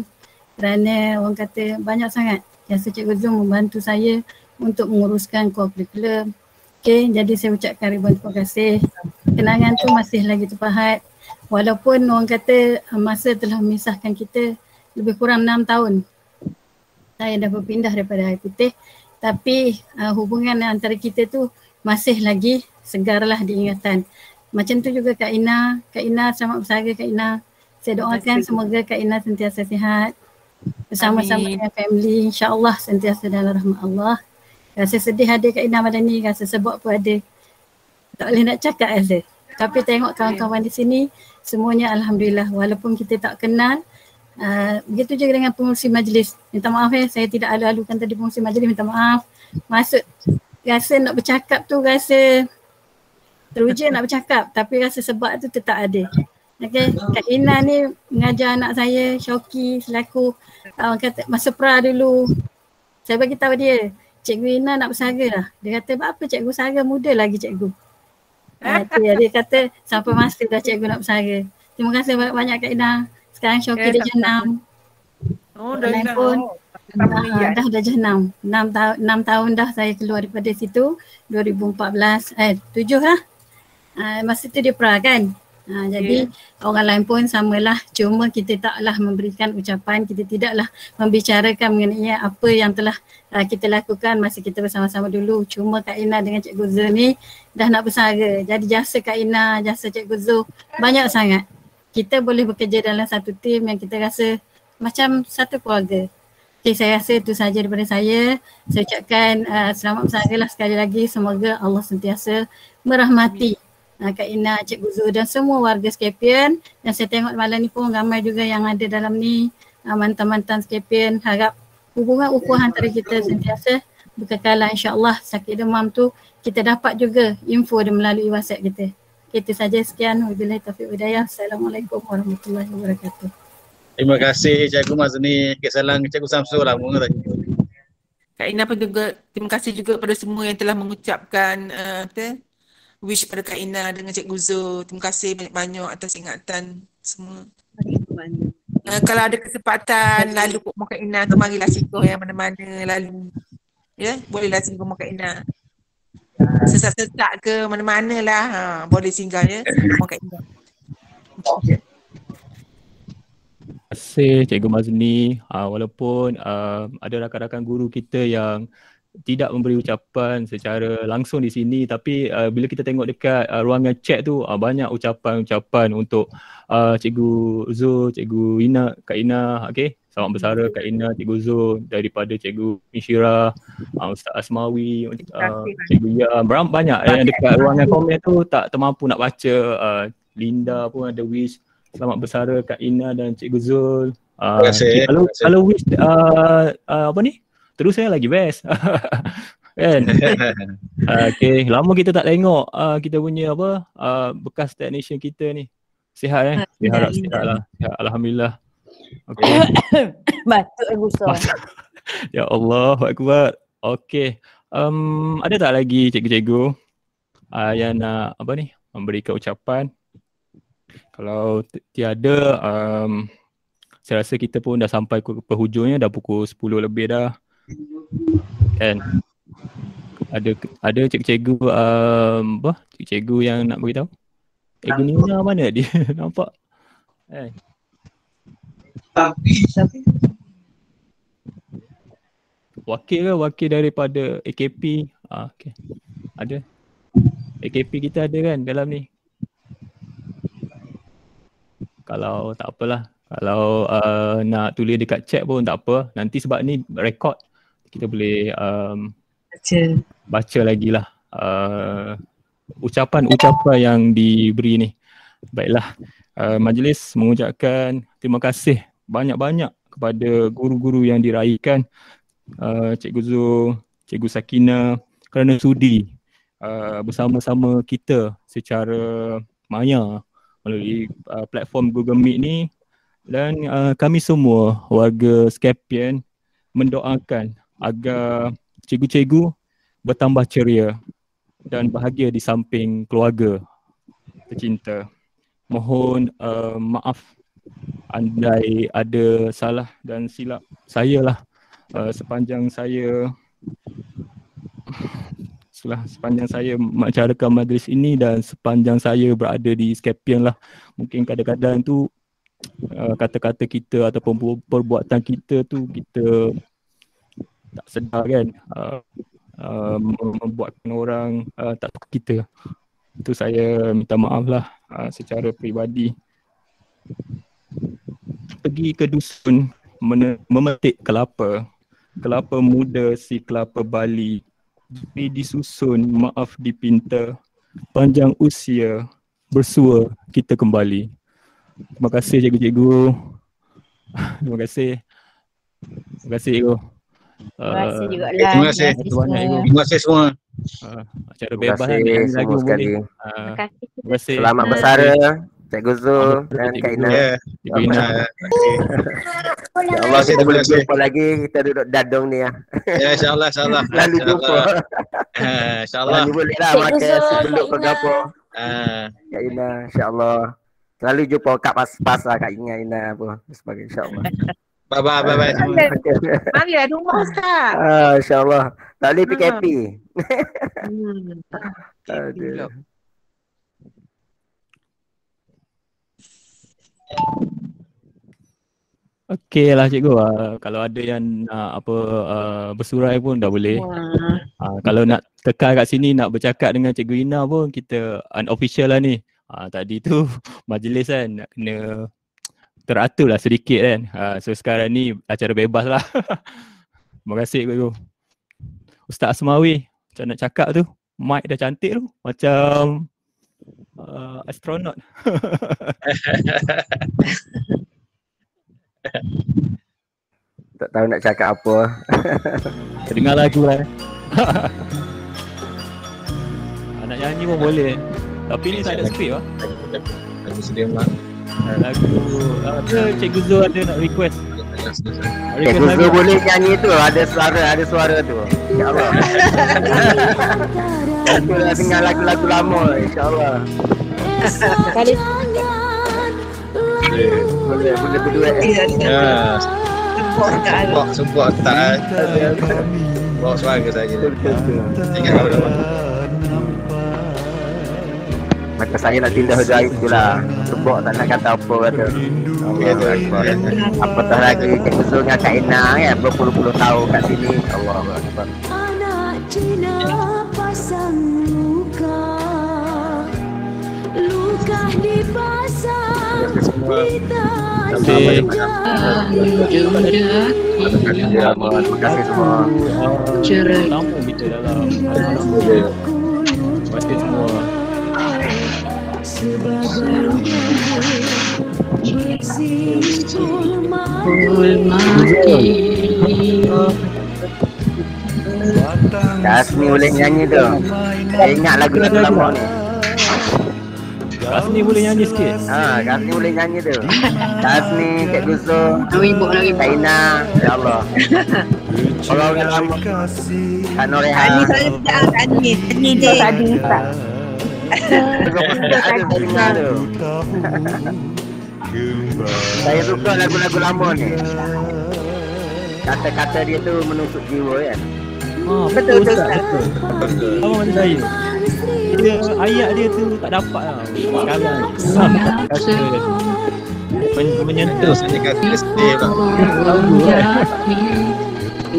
Speaker 14: kerana orang kata banyak sangat jasa Cikgu Zul membantu saya untuk menguruskan core curriculum. Okay, jadi saya ucapkan ribuan terima kasih. Kenangan tu masih lagi terpahat walaupun orang kata uh, masa telah memisahkan kita lebih kurang enam tahun. Saya dah berpindah daripada Air Putih tapi uh, hubungan antara kita tu masih lagi segarlah diingatan. Macam tu juga Kak Ina. Kak Ina selamat bersaga Kak Ina. Saya doakan semoga Kak Ina sentiasa sihat bersama-sama
Speaker 3: Amin.
Speaker 14: dengan family insyaAllah sentiasa dalam rahmat Allah. Rasa sedih ada Kak Ina malam ni, rasa sebab pun ada. Tak boleh nak cakap rasa. Tapi tengok kawan-kawan di sini semuanya Alhamdulillah walaupun kita tak kenal Uh, begitu juga dengan pengurusi majlis. Minta maaf ya, saya tidak alu-alukan tadi pengurusi majlis, minta maaf. Maksud rasa nak bercakap tu rasa teruja nak bercakap tapi rasa sebab tu tetap ada. Okay, Kak Ina ni mengajar anak saya, Syoki selaku uh, kata masa pra dulu. Saya bagi tahu dia, Cikgu Ina nak bersaga lah. Dia kata, apa cikgu saga muda lagi cikgu. Uh, dia, dia kata sampai masa dah cikgu nak bersaga. Terima kasih banyak-banyak Kak Ina. Sekarang Syoki
Speaker 3: Ya,
Speaker 14: dah jenam.
Speaker 3: Oh, dah
Speaker 14: Lain
Speaker 3: enam.
Speaker 14: pun uh, dah dah jenam. 6 tahun 6 tahun dah saya keluar daripada situ 2014 eh 7 lah. Uh, masa tu dia pra kan. Uh, jadi orang lain pun samalah cuma kita taklah memberikan ucapan kita tidaklah membicarakan mengenai apa yang telah uh, kita lakukan masa kita bersama-sama dulu cuma Kak Ina dengan Cikgu Zul ni dah nak bersara jadi jasa Kak Ina jasa Cikgu Zul banyak sangat kita boleh bekerja dalam satu tim yang kita rasa macam satu keluarga Okay, saya rasa itu sahaja daripada saya. Saya ucapkan uh, selamat bersara lah sekali lagi. Semoga Allah sentiasa merahmati uh, Kak Ina, Cikgu Zul dan semua warga Skepian. Dan saya tengok malam ni pun ramai juga yang ada dalam ni uh, mantan-mantan Skepian. Harap hubungan ukhuwah antara kita sentiasa berkekalan insyaAllah sakit demam tu kita dapat juga info dia melalui WhatsApp kita. Itu saja sekian. Wabillahi taufiq hidayah. Assalamualaikum warahmatullahi wabarakatuh.
Speaker 4: Terima kasih Cikgu Mazni. Kesalang Cikgu Samsul lah. Mungkin tadi.
Speaker 3: Kak Ina pun juga terima kasih juga pada semua yang telah mengucapkan uh, apa, wish pada Kak Ina dengan Cikgu Zul. Terima kasih banyak-banyak atas ingatan semua. Uh, kalau ada kesempatan lalu rumah Kak Ina tu marilah singgah yang mana-mana lalu. Ya, bolehlah singgah rumah Kak Ina. Sesak-sesak ke mana-mana lah. Ha, boleh singgah ya Ina.
Speaker 2: Terima kasih Cikgu Mazni. Uh, walaupun uh, ada rakan-rakan guru kita yang tidak memberi ucapan secara langsung di sini tapi uh, bila kita tengok dekat uh, ruangan chat tu uh, banyak ucapan-ucapan untuk uh, Cikgu Zul, Cikgu Ina, Kak Ina, okey. Selamat bersara Kak Ina, Cikgu Zul daripada Cikgu Insyira, uh, Ustaz Asmawi, uh, Cikgu Ya. Beram banyak yang dekat ruangan komen tu tak termampu nak baca. Uh, Linda pun ada wish Selamat bersara Kak Ina dan Cikgu Zul. Uh,
Speaker 4: Terima kasih.
Speaker 2: kalau kalau wish uh, uh, apa ni? Terus saya lagi best. kan? Uh, okay, lama kita tak tengok uh, kita punya apa uh, bekas technician kita ni. Sihat eh? Saya harap sihat lah. Sihat, Alhamdulillah. Okay.
Speaker 6: Batuk
Speaker 2: ya Allah, Akbar. Okay. Um, ada tak lagi cikgu-cikgu uh, yang nak apa ni memberikan ucapan? Kalau tiada, um, saya rasa kita pun dah sampai ke penghujungnya, dah pukul 10 lebih dah. Kan? Ada ada cikgu-cikgu um, apa? Cikgu yang nak beritahu? Cikgu Nina mana dia? Nampak? Eh. Wakil ke? Wakil daripada AKP? Ah, okay. Ada. AKP kita ada kan dalam ni? Kalau tak apalah. Kalau uh, nak tulis dekat chat pun tak apa. Nanti sebab ni record kita boleh um,
Speaker 6: Baca.
Speaker 2: baca lagi lah uh, ucapan-ucapan yang diberi ni. Baiklah, uh, majlis mengucapkan terima kasih banyak-banyak kepada guru-guru yang diraikan uh, Cikgu Zul, Cikgu Sakina kerana sudi uh, bersama-sama kita secara maya melalui uh, platform Google Meet ni dan uh, kami semua warga Scapian mendoakan agar cikgu-cikgu bertambah ceria dan bahagia di samping keluarga tercinta. Mohon uh, maaf andai ada salah dan silap saya lah uh, sepanjang saya setelah sepanjang saya macarakan majlis ini dan sepanjang saya berada di Scapian lah mungkin kadang-kadang tu uh, kata-kata kita ataupun per- perbuatan kita tu kita tak sedar kan uh, uh, mem- membuatkan orang uh, tak suka kita. Itu saya minta maaf lah uh, secara peribadi pergi ke dusun mene- memetik kelapa kelapa muda si kelapa Bali Juri disusun maaf dipinta panjang usia bersua kita kembali terima kasih cikgu-cikgu terima kasih terima kasih cikgu
Speaker 6: Terima kasih juga lah.
Speaker 4: Terima kasih.
Speaker 2: Terima kasih banyak cikgu
Speaker 4: Terima kasih semua.
Speaker 2: Uh, acara
Speaker 5: Terima
Speaker 2: bebas
Speaker 5: kasih
Speaker 2: kan nyanyi
Speaker 5: semua
Speaker 2: lagu
Speaker 5: sekali.
Speaker 2: boleh. Uh, terima kasih.
Speaker 5: Selamat bersara Cikgu Zul dan Kak Ina.
Speaker 4: Ya.
Speaker 2: Cikgu Ina.
Speaker 5: InsyaAllah kita boleh jumpa lagi Kita duduk dadung ni ya.
Speaker 4: Ya insyaAllah insyaAllah.
Speaker 5: Lalu jumpa
Speaker 4: Eh, InsyaAllah.
Speaker 5: Lalu boleh lah makan sebelum
Speaker 6: Kak
Speaker 5: ke gapo
Speaker 4: Ah,
Speaker 5: Kak Ina insyaAllah Selalu jumpa kat pas-pas lah Kak Ina Ina apa sebagainya insyaAllah
Speaker 4: bye bye bye bye.
Speaker 3: Mari ada rumah Ustaz.
Speaker 5: ah, InsyaAllah Tak boleh PKP
Speaker 3: Hmm.
Speaker 5: Aduh.
Speaker 2: Okey lah cikgu. Uh, kalau ada yang nak apa uh, bersurai pun dah boleh. Uh, kalau nak kekal kat sini nak bercakap dengan cikgu Ina pun kita unofficial lah ni. Uh, tadi tu majlis kan nak kena teratur lah sedikit kan. Uh, so sekarang ni acara bebas lah. Terima kasih cikgu. Ustaz Asmawi macam nak cakap tu. Mic dah cantik tu. Macam uh, astronot.
Speaker 5: Tak tahu nak cakap apa
Speaker 2: Dengar lagu lah. Ah, nak nyanyi pun boleh. Tapi ni tak ada skrip lah.
Speaker 4: Lagu sedia mak.
Speaker 2: Lagu apa Cikgu Zul ada nak request?
Speaker 5: Cikgu Zul boleh nyanyi tu, ada suara, ada suara tu. InsyaAllah. Aku nak dengar lagu-lagu lama, insyaAllah.
Speaker 11: Kali
Speaker 5: Boleh, boleh, boleh berduet.
Speaker 4: Ya. Sebab sebab tak bawa suara saja. Ingat kalau dah
Speaker 5: Maka saya nak tindak gaib tu Sebab tak nak kata apa kata. Allah Akbar. Apatah lagi dengan Kak Ina kan. Berpuluh-puluh tahun kat sini. Allah Akbar.
Speaker 15: Anak Cina pasang luka Luka dipasang
Speaker 5: Terima kasih. Terima kasih semua.
Speaker 2: Cerai. Lama kita dalam Terima kasih
Speaker 5: Kasmi boleh nyanyi tu. Saya ingat lagu-lagu lama ni.
Speaker 2: Kasni boleh nyanyi sikit.
Speaker 5: Ha, Kasmi boleh nyanyi tu. Kasmi, Cikgu Zul, Kak Ina, Ya Allah. Orang-orang lama. Kak Noreha.
Speaker 7: Tadi saya tak tadi. Tadi dia. Tadi tak.
Speaker 5: Ada tu. Saya suka lagu-lagu lama ni. Kata-kata dia tu menusuk jiwa kan.
Speaker 2: Ah,
Speaker 7: Betul, betul,
Speaker 2: Ustaz, betul. Sama macam saya. Dia ayat dia tu tak dapat lah. Sekarang. Kata men- menyentuh
Speaker 4: Saya kata lah.
Speaker 2: lagu kan.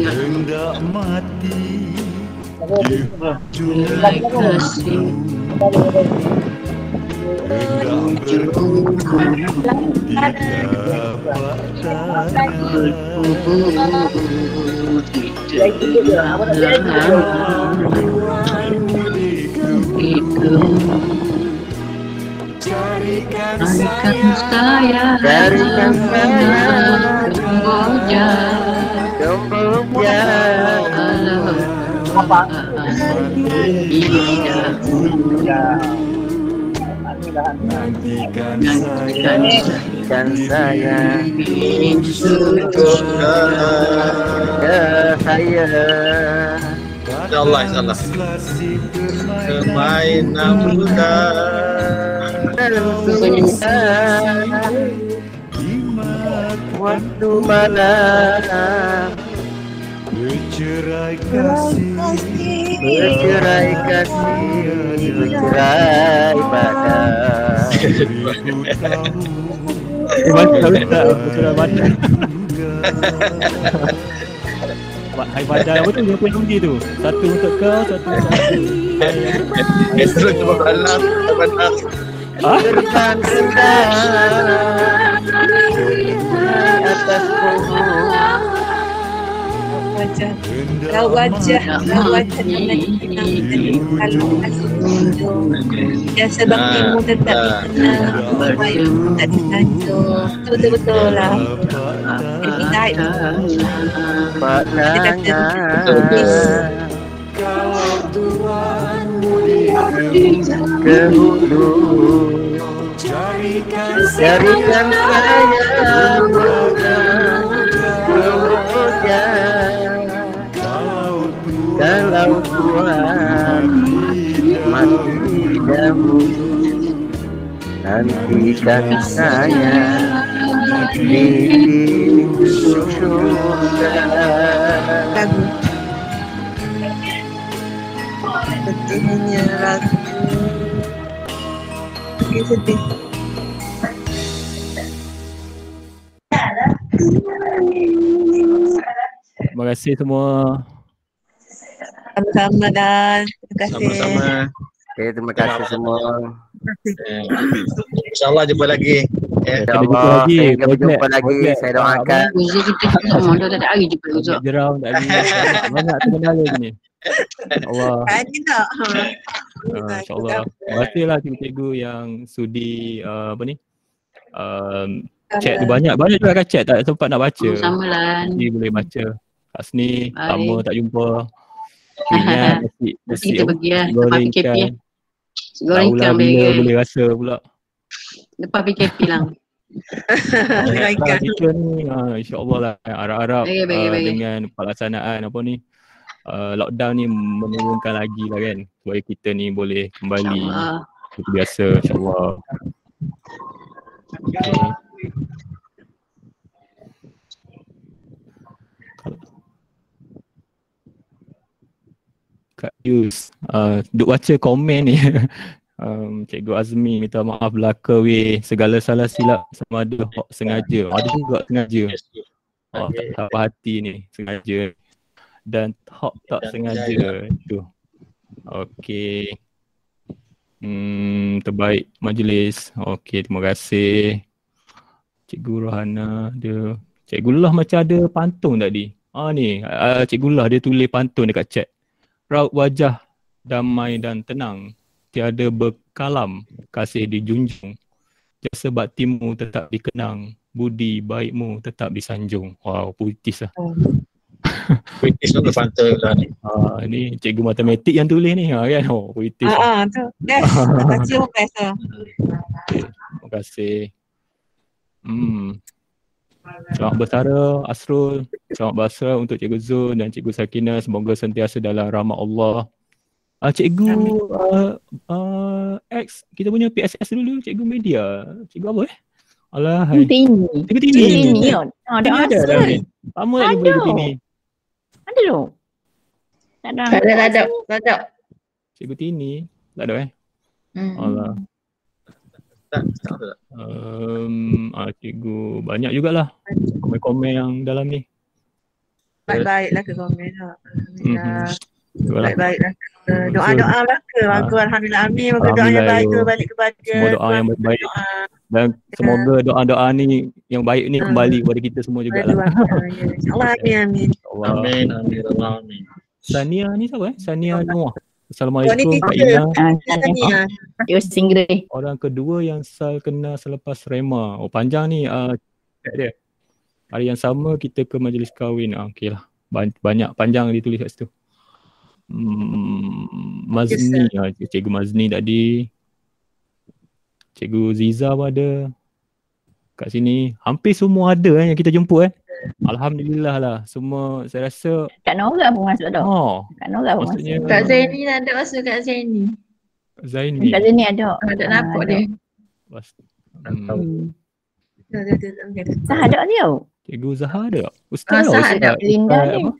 Speaker 12: Hendak mati Carikan saya
Speaker 5: Carikan saya Kamboja Kamboja
Speaker 12: Apa? Nantikan saya
Speaker 5: Nantikan saya Ya saya
Speaker 4: InsyaAllah, insyaAllah. Permainan muda.
Speaker 5: Waktu mana
Speaker 12: Bercerai kasih
Speaker 5: Bercerai kasih Bercerai
Speaker 2: baca Ustaz. Betul lah baca. Hai badan apa tu? Dia punya tu. Satu untuk kau, satu untuk aku.
Speaker 4: Esok cuba balas, balas.
Speaker 5: Terbang rendah Di atas pohon
Speaker 7: Wajah. Raut wajah. Raut wajah dan kita sebab ilmu tetap dikenal. Baik tak disanjung. Betul-betul lah. Jadi baik.
Speaker 5: Maknanya Ke hulu
Speaker 12: Carikan
Speaker 5: Carikan saya Kemudian Kalau Tuhan Mati dahulu Nantikan saya Di surga
Speaker 7: Lagu. Betulnya lagu. Okey, sedih.
Speaker 2: Terima kasih semua.
Speaker 7: Sama-sama dan terima kasih.
Speaker 4: Sama-sama.
Speaker 5: Okay, terima kasih semua.
Speaker 4: Eh, InsyaAllah jumpa lagi. Eh,
Speaker 2: Kita jumpa
Speaker 5: InsyaAllah
Speaker 2: lagi. Projek-
Speaker 5: berjumpa lagi Saya
Speaker 2: ah,
Speaker 5: doakan
Speaker 8: kita tak ada hari jumpa Uzak.
Speaker 2: Projek Jerau tak lagi. Banyak terkenal ni. Allah.
Speaker 7: Tadi tak? Ha.
Speaker 2: Uh, InsyaAllah. Terima kasih lah cikgu-cikgu yang sudi uh, apa ni. Um, chat tu banyak. Banyak juga kan chat tak sempat nak baca.
Speaker 8: Sama lah.
Speaker 2: Nanti boleh baca. Kat sini lama tak jumpa. Ingat nasi, nasi,
Speaker 8: Kita pergi lah lepas PKP
Speaker 2: ikan.
Speaker 8: lah. Goreng ikan
Speaker 2: bila
Speaker 8: boleh
Speaker 2: boleh rasa pula.
Speaker 8: lepas PKP lah.
Speaker 2: Kalau kita ni uh, insyaAllah lah harap-harap
Speaker 8: Baik, baik,
Speaker 2: uh,
Speaker 8: baik.
Speaker 2: dengan pelaksanaan apa ni uh, lockdown ni menurunkan lagi lah kan supaya kita ni boleh kembali seperti biasa insyaAllah. Okay. Yus, uh, duk baca komen ni. um, Cikgu Azmi minta maaf belaka weh. Segala salah silap sama ada hok sengaja. Ada juga sengaja. Oh, tak, tak apa hati ni, sengaja. Dan hok tak sengaja. Itu. Okey. Hmm, terbaik majlis. Okey, terima kasih. Cikgu Rohana dia. Cikgu Lah macam ada pantun tadi. Ah ni, uh, Cikgu Lah dia tulis pantun dekat chat. Raut wajah damai dan tenang. Tiada berkalam, kasih dijunjung. Jasa baktimu tetap dikenang. Budi baikmu tetap disanjung. Wow, puitis lah.
Speaker 4: British tu pantai lah ni.
Speaker 2: Ah, ni cikgu matematik yang tulis ni ha, kan. Oh, puitis.
Speaker 7: Ah, tu. Pun best lah.
Speaker 2: Terima kasih. Hmm. Selamat bersara Asrul. Selamat bersara untuk Cikgu Zul dan Cikgu Sakina. Semoga sentiasa dalam rahmat Allah. Ah, cikgu uh, uh, X, kita punya PSS dulu, Cikgu Media. Cikgu apa eh? Alah, hai.
Speaker 1: Tini.
Speaker 2: Cikgu Tini.
Speaker 1: Cikgu Tini kot. Ah, ada
Speaker 2: Tini ada
Speaker 1: Asrul.
Speaker 2: dah ni. Lama tak jumpa
Speaker 1: Ada.
Speaker 2: Cikgu Tini.
Speaker 1: Ada tu. Tak ada,
Speaker 7: tak ada. Tak ada.
Speaker 2: Cikgu Tini. Tak ada eh?
Speaker 7: Hmm.
Speaker 2: Alah.
Speaker 4: Tak, tak, tak.
Speaker 2: Um, ah, cikgu banyak jugalah komen-komen yang dalam ni.
Speaker 7: Baik-baiklah ke komen lah. Alhamdulillah.
Speaker 2: Itulah.
Speaker 7: Baik-baiklah ke. Doa-doa lah ke. Bagus. Alhamdulillah. Amin. Moga doa yang baik tu balik kepada
Speaker 2: Semua doa yang
Speaker 7: Tuhan.
Speaker 2: baik dan semoga doa-doa ni yang baik ni kembali kepada kita semua jugalah.
Speaker 7: Ah, ya. InsyaAllah. Amin. Amin.
Speaker 2: Allah.
Speaker 4: Amin, amin, Allah, amin.
Speaker 2: Sania ni siapa eh? Sania Noah.
Speaker 7: Oh,
Speaker 2: Assalamualaikum Kak
Speaker 7: teacher.
Speaker 2: Ina.
Speaker 1: Ah, singgah.
Speaker 2: Orang kedua yang Sal kenal selepas Rema. Oh panjang ni uh, chat dia. Hari yang sama kita ke majlis kahwin. Ah, okey lah. Ban- Banyak panjang dia tulis kat situ. Hmm, Mazni. Ah, Cikgu Mazni tadi. Cikgu Ziza pun ada. Kat sini. Hampir semua ada eh, yang kita jumpa eh. Alhamdulillah lah. Semua saya rasa.
Speaker 1: Kak Nora pun masuk dah.
Speaker 2: Oh,
Speaker 1: Kak Nora pun
Speaker 2: maksudnya
Speaker 1: masuk.
Speaker 7: Kak Zaini tak ada masuk Kak Zaini.
Speaker 2: Zaini.
Speaker 1: Kak Zaini ada.
Speaker 7: Tak
Speaker 1: Ah,
Speaker 7: nampak
Speaker 1: ada.
Speaker 7: dia.
Speaker 1: Hmm.
Speaker 7: Dia- dia- dia- dia-
Speaker 1: Sah ada dia.
Speaker 2: Cikgu Zahar ada tak?
Speaker 7: Ah,
Speaker 2: Ustaz
Speaker 7: Zahar
Speaker 2: Ustaz-
Speaker 7: ada.
Speaker 1: Linda
Speaker 2: Ustaz
Speaker 1: ni. Oh,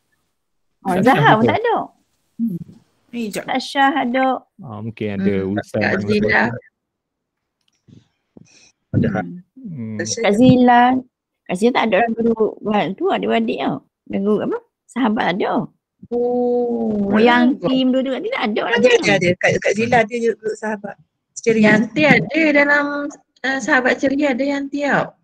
Speaker 2: Ustaz
Speaker 1: Zahar pun tak ada. Tak Syah ada.
Speaker 2: Ah, mungkin ada
Speaker 7: Hmm,
Speaker 2: urusan.
Speaker 7: Kak Zila.
Speaker 2: Hmm.
Speaker 1: Kak Zila. Zila tak ada orang guru buat tu adik-adik tau. Dan guru apa? Sahabat ada.
Speaker 7: Oh,
Speaker 1: yang tim dua-dua ni tak ada orang
Speaker 7: Ada,
Speaker 1: dia.
Speaker 7: ada, ada. Kak, Kak Zila dia juga sahabat. Ceria. Yanti ada dalam uh, sahabat ceria ada Yanti tau.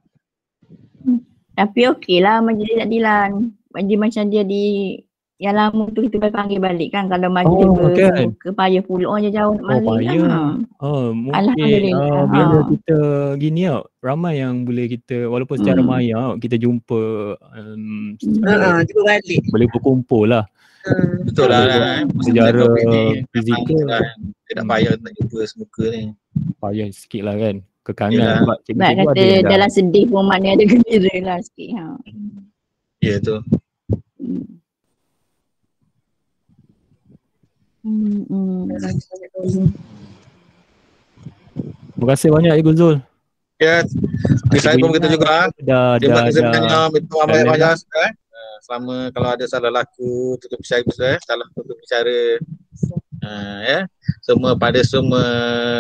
Speaker 1: Tapi okey lah majlis Adilan. Majlis macam dia di yang lama tu kita boleh panggil balik kan kalau majlis
Speaker 2: Oh,
Speaker 1: oh,
Speaker 2: kan.
Speaker 1: ke payah pula je jauh nak
Speaker 2: Oh,
Speaker 1: balik
Speaker 2: payah.
Speaker 1: kan.
Speaker 2: Oh, mungkin
Speaker 1: Alhamdulillah.
Speaker 2: uh, bila
Speaker 1: Ha.
Speaker 2: kita gini tau, ramai yang boleh kita walaupun secara
Speaker 1: Hmm.
Speaker 2: maya kita jumpa um,
Speaker 7: Ha, jumpa balik.
Speaker 2: boleh berkumpul lah.
Speaker 4: Betul lah.
Speaker 2: Kalau
Speaker 4: eh.
Speaker 2: Secara
Speaker 4: ni,
Speaker 2: fizikal
Speaker 4: memang lah, tak payah nak jumpa semuka ni.
Speaker 2: payah sikit lah kan. Kekangan
Speaker 4: Yelah.
Speaker 2: sebab
Speaker 1: Sebab
Speaker 2: cikgu-cikgu ada
Speaker 1: kata
Speaker 2: dah
Speaker 1: dalam sedih pun maknanya ada gembira lah sikit. Ha.
Speaker 4: Ya tu.
Speaker 1: Hmm, hmm.
Speaker 2: Terima kasih banyak Cikgu Zul.
Speaker 4: Ya, Assalamualaikum kita juga. ah.
Speaker 2: Dah
Speaker 4: Terima kasih banyak. Minta maaf
Speaker 2: dah
Speaker 4: banyak-banyak.
Speaker 2: lewat.
Speaker 4: eh. Selama kalau ada salah laku, tutup bicara, eh. salah tutup bicara. Uh, ya. Semua pada semua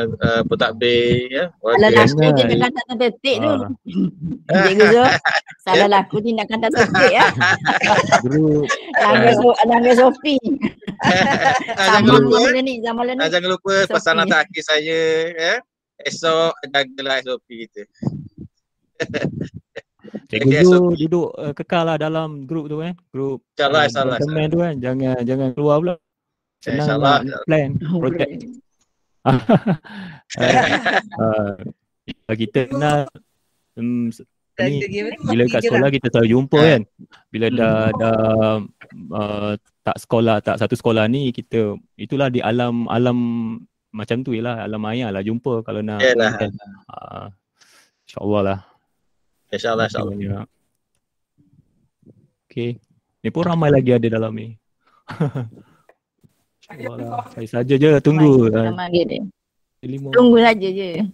Speaker 4: uh, pentadbir ya.
Speaker 1: Salah
Speaker 4: Wakil-
Speaker 1: laku tindakan tak terdetik tu. Cikgu Zul, salah laku tindakan tak terdetik ya.
Speaker 2: Guru
Speaker 1: Langgar so, langgar Sofi.
Speaker 4: Ah, jangan lupa, eh.
Speaker 1: ni, ni.
Speaker 4: Ah, jangan lupa
Speaker 1: SOP.
Speaker 4: pesanan terakhir saya ya. Esok jagalah SOP kita.
Speaker 2: Cikgu
Speaker 4: Okay,
Speaker 2: Zul duduk uh, kekal lah dalam grup tu kan. Grup
Speaker 4: InsyaAllah,
Speaker 2: uh,
Speaker 4: insyaAllah,
Speaker 2: teman tu kan. Jangan jangan keluar pula. Senang
Speaker 4: InsyaAllah,
Speaker 2: nak plan projek. uh, kita kenal um, ni bila kat sekolah kita selalu jumpa kan. Bila dah dah uh, tak sekolah tak satu sekolah ni kita itulah di alam alam macam tu lah alam maya lah jumpa kalau nak
Speaker 4: Yalah.
Speaker 2: kan. Uh, InsyaAllah lah.
Speaker 4: InsyaAllah, insyaAllah.
Speaker 2: Banyak. Okay. Ni pun ramai lagi ada dalam ni. InsyaAllah lah. Saya saja je tunggu. Lima.
Speaker 1: Tunggu saja je.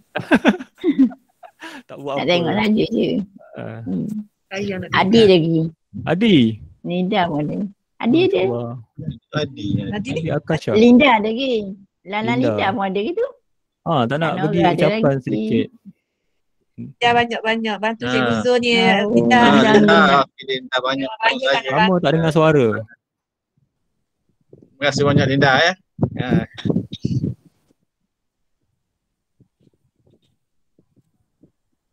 Speaker 2: Tak buat
Speaker 1: Nak
Speaker 2: apa.
Speaker 1: tengok saja je.
Speaker 2: Ah.
Speaker 1: Hmm.
Speaker 3: Saya nak
Speaker 1: Adi lagi.
Speaker 2: Adi.
Speaker 1: Nida pun ada. Adi ada.
Speaker 2: Wah.
Speaker 4: Adi.
Speaker 3: Adi
Speaker 2: Adi Akasha.
Speaker 1: Linda ada lagi. Lala
Speaker 2: Linda.
Speaker 1: Linda pun ada gitu.
Speaker 2: Ah, tak nak
Speaker 1: Tak
Speaker 2: bagi
Speaker 1: nak ada
Speaker 2: ucapan sedikit.
Speaker 7: Ya banyak-banyak bantu
Speaker 4: Ah.
Speaker 7: Cikgu Zul ni.
Speaker 1: Ah,
Speaker 7: Kita
Speaker 4: Ah,
Speaker 1: Linda,
Speaker 4: Linda,
Speaker 1: Linda.
Speaker 4: banyak.
Speaker 7: banyak.
Speaker 2: Lama tak dengar suara.
Speaker 4: Terima kasih banyak Linda ya. Ah.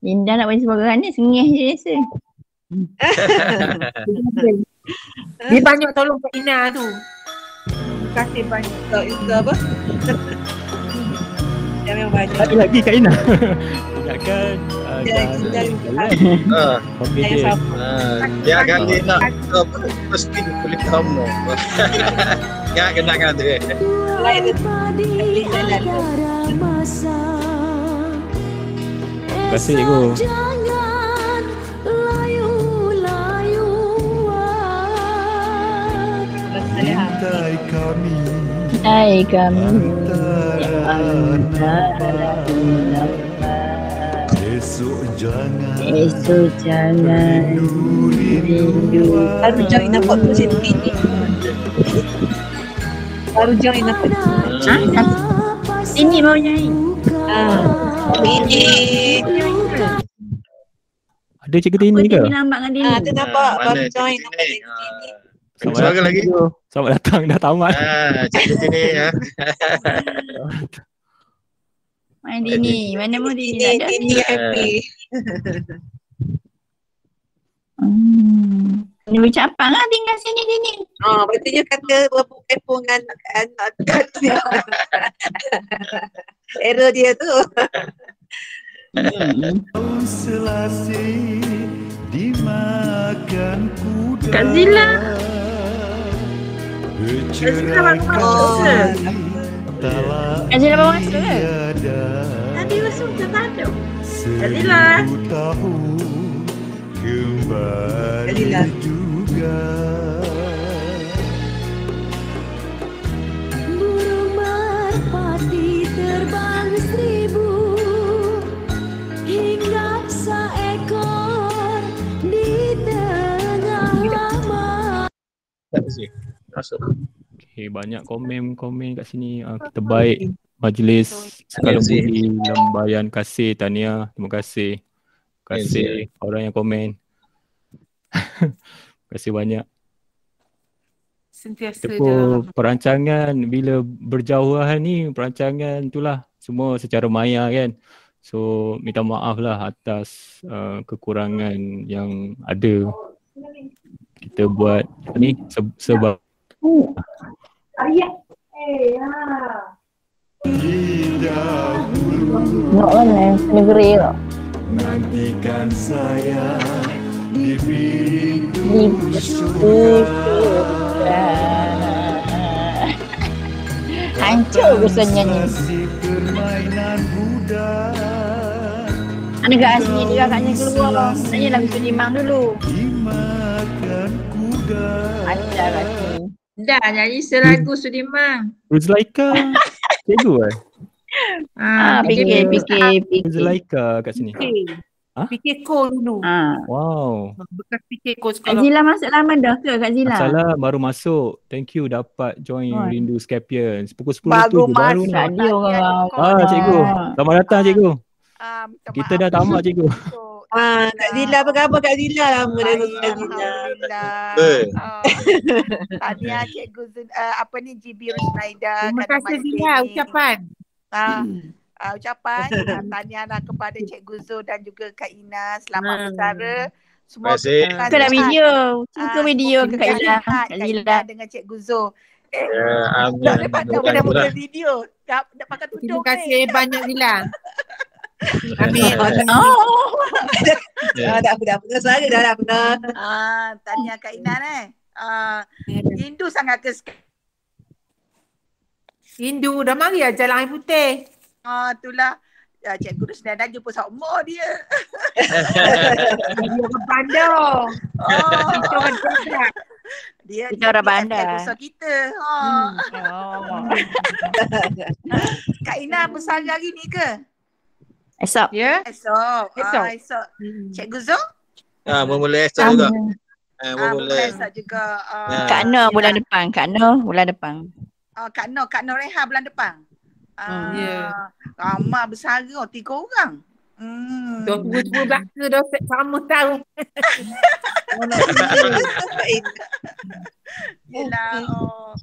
Speaker 1: Linda nak bagi sebagai ni sengih je rasa.
Speaker 7: Dia banyak tolong Kak Ina tu. Terima kasih banyak Kak Ina apa? Dia memang banyak.
Speaker 2: Ada lagi Kak Ina. Uh,
Speaker 7: Dia- dia-
Speaker 2: jalan.
Speaker 4: Ah,
Speaker 2: Okey
Speaker 4: ah, dia akan Linda. Oh, mesti kulit kamu. Ya, kenangan dia.
Speaker 7: Lain dia.
Speaker 2: Terima kasih cikgu.
Speaker 12: Intai kami
Speaker 1: Hai kami.
Speaker 12: Esok jangan
Speaker 1: Esok jangan rindu.
Speaker 7: Baru jam Ina buat tu sini ni. Baru jam Ina buat.
Speaker 1: Ha? Sini mau nyanyi.
Speaker 7: Ah. Ini.
Speaker 2: Ada cikgu Tini ke?
Speaker 1: Tini nampak dengan Tini.
Speaker 7: Ah, tu nampak
Speaker 4: Ah,
Speaker 7: baru join nampak
Speaker 4: Tini?
Speaker 2: Selamat
Speaker 4: Suara
Speaker 2: datang,
Speaker 4: lagi.
Speaker 2: cikgu. Selamat datang dah tamat.
Speaker 4: Ah, cikgu sini ya.
Speaker 1: Mana Tini? Mana mau Tini?
Speaker 7: Ini
Speaker 1: Tak ada.
Speaker 7: Tini happy.
Speaker 1: Hmm. Ni ucapan lah tinggal sini Tini.
Speaker 7: Oh, betul dia kata berapa kepo dengan anak dia. Error dia tu.
Speaker 12: Dimakan kuda
Speaker 1: Kak Zila. Kak Zila bawa masuk ke?
Speaker 12: tiada
Speaker 1: Tadi masuk tak ada.
Speaker 12: Seribu tahun kembali
Speaker 7: Kadilah.
Speaker 12: juga
Speaker 15: Burung merpati terbang seribu
Speaker 4: Tak bersih. Masuk.
Speaker 2: Okay, banyak komen-komen kat sini. Uh, kita baik majlis sekalian
Speaker 4: Terima
Speaker 2: budi lambayan kasih tahniah. Terima kasih. Terima kasih orang yang komen. Terima kasih banyak.
Speaker 3: Sentiasa
Speaker 2: Kita
Speaker 3: dalam
Speaker 2: perancangan bila berjauhan ni perancangan itulah semua secara maya kan. So minta maaf lah atas uh, kekurangan yang ada. Kita buat apa ni se- sebab
Speaker 1: Nak mana? Negeri tak?
Speaker 12: Nantikan saya di pintu
Speaker 1: Di
Speaker 12: surga
Speaker 1: Hancur rasanya ni.
Speaker 12: Kasih permainan budak
Speaker 1: Ada kat sini dia kakaknya keluar. Tanya lagu Sudirman dulu.
Speaker 12: Dimakan kuda
Speaker 1: Ada kat sini.
Speaker 13: Dah nyanyi selagu Sudirman.
Speaker 2: Ruzlaika cikgu eh?
Speaker 1: Ah, fikir, fikir, fikir.
Speaker 2: Ruzlaika kat sini.
Speaker 3: fikir.
Speaker 2: Ha?
Speaker 3: Fikir kol dulu.
Speaker 1: Ah.
Speaker 2: Wow.
Speaker 3: Bekas fikir
Speaker 1: Kak
Speaker 3: sekolah.
Speaker 1: Zila masuk lama dah ke Kak Zila?
Speaker 2: Salah baru masuk. Thank you dapat join
Speaker 1: Oh.
Speaker 2: Rindu Scapions. Pukul 10
Speaker 11: Baru
Speaker 2: tu baru
Speaker 11: masuk
Speaker 2: nak.
Speaker 1: Tadi orang.
Speaker 2: Ah cikgu. Selamat datang cikgu.
Speaker 11: Ah, minta
Speaker 2: Kita dah tamat cikgu.
Speaker 7: Ah, Kak Zila apa khabar Kak Zila lama dah
Speaker 11: Baik,
Speaker 7: Kak Zila.
Speaker 11: Alhamdulillah.
Speaker 4: Eh.
Speaker 11: Ah, Tahniah Cikgu Zul, uh, apa ni GB Rusnaida.
Speaker 3: Terima kasih Zila
Speaker 11: ni.
Speaker 3: ucapan.
Speaker 11: Ah, ah, ucapan ah, tahniahlah kepada Cikgu Zul dan juga Kak Ina. Selamat
Speaker 3: Hmm.
Speaker 11: bersara. Semua
Speaker 4: Terima kasih.
Speaker 11: kita
Speaker 1: nak video. Cuba
Speaker 11: Ah,
Speaker 1: video ke Kak
Speaker 11: sihat,
Speaker 1: Kak.
Speaker 11: Ina dengan Cikgu Zul. Eh,
Speaker 4: Ya, amin.
Speaker 11: tak dapat
Speaker 4: pula.
Speaker 11: buka video. Dah, dah pakai
Speaker 3: Terima
Speaker 11: tudung
Speaker 3: kasih
Speaker 11: ni.
Speaker 3: banyak Zila. Amin.
Speaker 1: Oh.
Speaker 7: Ah, dah apa dah apa suara dah dah pernah.
Speaker 11: Ah, tahniah Kak Ina eh. Ah, rindu sangat ke
Speaker 3: Hindu dah mari lah jalan air putih.
Speaker 11: Ah, itulah
Speaker 3: uh, Cikgu Rusnada jumpa sama dia.
Speaker 7: Dia orang bandar.
Speaker 3: Oh.
Speaker 7: Kita orang bandar.
Speaker 3: Dia
Speaker 1: Kita orang bandar.
Speaker 3: Cikgu kita. Ha.
Speaker 1: Oh.
Speaker 3: Kak Ina bersara hari ni ke?
Speaker 1: Esok.
Speaker 7: Ya.
Speaker 3: Esok.
Speaker 7: Esok.
Speaker 3: Ah, esok. Cikgu Zul?
Speaker 4: Ah, memulai esok juga. Ah,
Speaker 3: Ah,
Speaker 4: memulai.
Speaker 3: esok juga. Ah,
Speaker 4: Ah.
Speaker 1: Kak Noh bulan depan. Kak Noh bulan depan.
Speaker 3: Ah, Kak Noh, Kak Noh Reha bulan depan. Ah,
Speaker 7: Ya.
Speaker 3: Ramai bersara, oh, tiga orang. Hmm.
Speaker 7: Dah tua-tua belaka dah set sama tahun.
Speaker 3: Yelah, oh.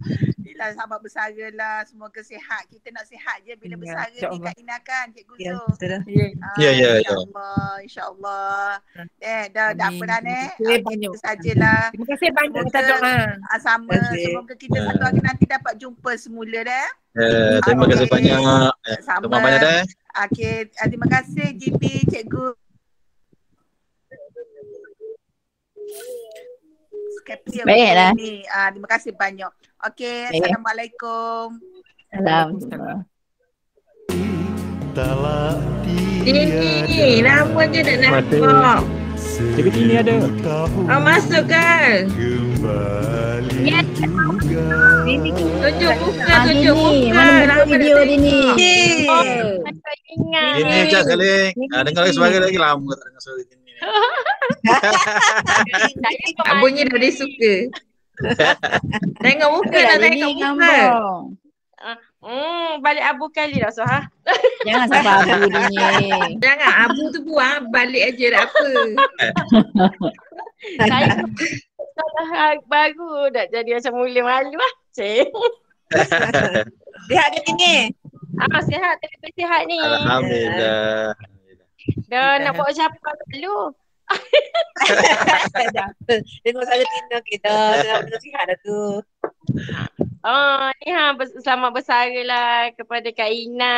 Speaker 3: Yelah sahabat bersara lah. Semoga sihat. Kita nak sihat je bila
Speaker 7: Ya,
Speaker 3: bersara ni. Kak Ina kan, Cikgu
Speaker 7: Ya,
Speaker 3: Zul.
Speaker 7: betul dah.
Speaker 3: Ah,
Speaker 4: Ya, ya, ya.
Speaker 3: InsyaAllah, insyaAllah. Eh, dah, dah apa dah, Nek?
Speaker 7: Terima kasih
Speaker 3: Ah,
Speaker 7: banyak.
Speaker 3: Kita sajalah.
Speaker 7: Terima kasih banyak Ustaz Doa.
Speaker 3: Ah, sama.
Speaker 7: Kasih.
Speaker 3: Semoga kita satu hari nanti dapat jumpa semula dah.
Speaker 4: Eh, terima kasih banyak. Eh,
Speaker 3: Sama.
Speaker 4: terima banyak dah.
Speaker 3: Okey, ah, terima kasih GB, Cikgu. Yang
Speaker 1: Baiklah.
Speaker 3: ni. Ah, terima kasih banyak. Okey. Assalamualaikum.
Speaker 1: Salam.
Speaker 12: Tak
Speaker 7: Dini, lama je nak nampak.
Speaker 2: Cikgu Tini ada.
Speaker 7: Oh, masuk kan?
Speaker 12: Kembali
Speaker 7: Ya.
Speaker 12: juga
Speaker 7: Dini, tunjuk muka,
Speaker 1: Ah,
Speaker 7: tunjuk muka.
Speaker 1: Mana
Speaker 7: Lama
Speaker 1: video Dini?
Speaker 7: tengok.
Speaker 16: Oh, Macam ingat.
Speaker 4: Ini Cak Saleh. Ah, dengar lagi suara lagi lama tak dengar suara ini.
Speaker 7: Tak bunyi dah dia suka. tengok muka dah, tengok muka.
Speaker 1: gambar.
Speaker 16: Hmm, balik abu kali dah so ha.
Speaker 1: Jangan sampai abu Dini.
Speaker 7: Jangan abu tu buang, balik aja tak apa.
Speaker 16: Saya salah baru dah jadi macam mula malu lah. Cik.
Speaker 7: Sihat ke Dini?
Speaker 16: Ah, sihat, tapi sihat ni.
Speaker 4: Alhamdulillah.
Speaker 16: Dah nak buat siapa dulu.
Speaker 7: Tengok saya Tina kita, dah sihat dah tu.
Speaker 16: Oh, ni ha selamat bersara lah kepada Kak Ina,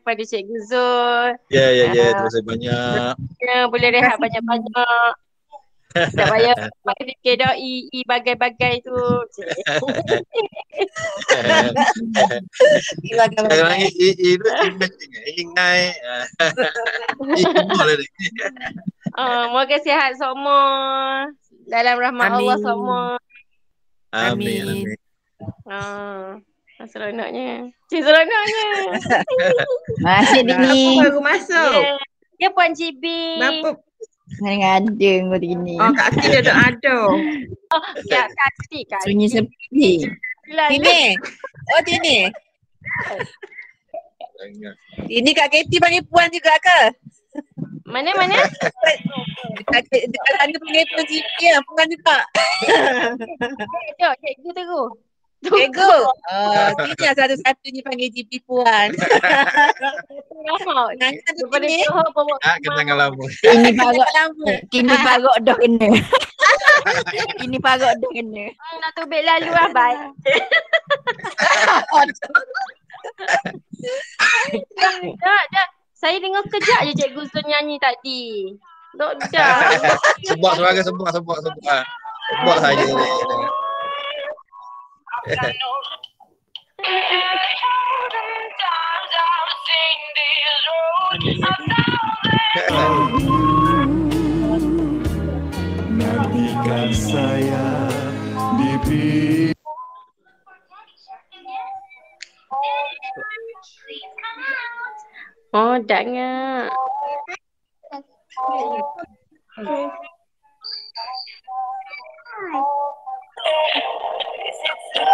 Speaker 16: kepada Cikgu Zul.
Speaker 4: Ya, ya, ya. Terima kasih banyak.
Speaker 16: Ya, boleh rehat banyak-banyak. Tak payah pakai fikir dah i, i bagai-bagai tu.
Speaker 4: Sekarang ini itu ingai. Ini boleh.
Speaker 16: Ah, moga sihat semua. Dalam rahmat
Speaker 7: Amin.
Speaker 16: Allah semua.
Speaker 4: Amin.
Speaker 7: Amin.
Speaker 4: Amin.
Speaker 16: Ah, seronoknya. Cik seronoknya.
Speaker 1: Masih Dini.
Speaker 7: Apa baru masuk?
Speaker 16: Ya, ya Puan GB.
Speaker 7: Berapa?
Speaker 1: Ngada kau Dini.
Speaker 7: Oh, Kak Ati dah dah ada.
Speaker 16: Oh, ya Kak Siti, Kak
Speaker 1: Sunyi sepi.
Speaker 16: Lah,
Speaker 7: Tini. Oh, Tini. Ini Kak Keti panggil puan juga ke?
Speaker 16: Mana mana?
Speaker 7: Dekat dekat sana panggil puan GP ya, puan juga.
Speaker 16: Jom, cikgu terus.
Speaker 7: Cikgu. Oh, Tini yang satu-satunya panggil GP puan. Nanti.
Speaker 16: Johor bawa
Speaker 4: Ah, kenangan lama.
Speaker 1: Ini parok.
Speaker 7: Lama.
Speaker 1: Ini parok dah kena. Ini parok dah kena.
Speaker 16: Nak tubik lalu lah, baik. Dah. Saya dengar kejap je Cikgu Zul nyanyi tadi. Dok dah.
Speaker 4: Sebab suara sebab sebab sebab. Sebab saja.
Speaker 12: Nantikan saya di pintu
Speaker 16: Oh, dah ngak.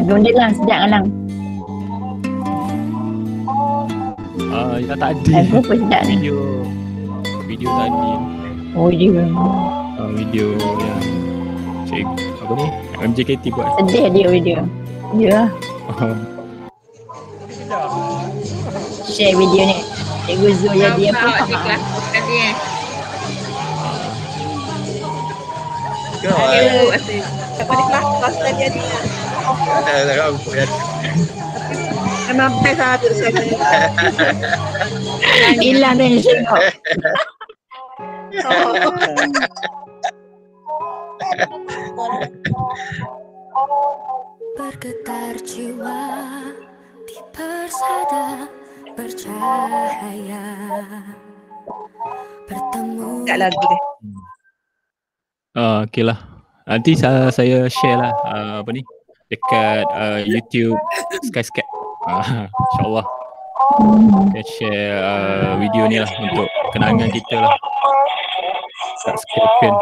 Speaker 1: dia lah sedap alang.
Speaker 2: Ah, yang tadi.
Speaker 1: Lagu apa sedap ni?
Speaker 2: Video video tadi.
Speaker 1: Oh dia.
Speaker 2: Ah, video yang cik apa ni? MJKT buat.
Speaker 1: Sedih dia video. Ya.
Speaker 2: Ah,
Speaker 1: Share video ni. Cikgu Zul jadi apa?
Speaker 13: Awak di kelas tadi eh. Cikgu asyik. Siapa di kelas kelas tadi ada. Memang best lah tu saya.
Speaker 1: Hilang tension kau.
Speaker 15: Bergetar jiwa di persada bercahaya Bertemu
Speaker 13: Tak lagu dia.
Speaker 2: Uh, okay lah. Nanti saya, saya share lah uh, apa ni dekat uh, YouTube Skyscape. Uh, InsyaAllah. Kita share uh, video ni lah untuk kenangan kita lah. Subscription.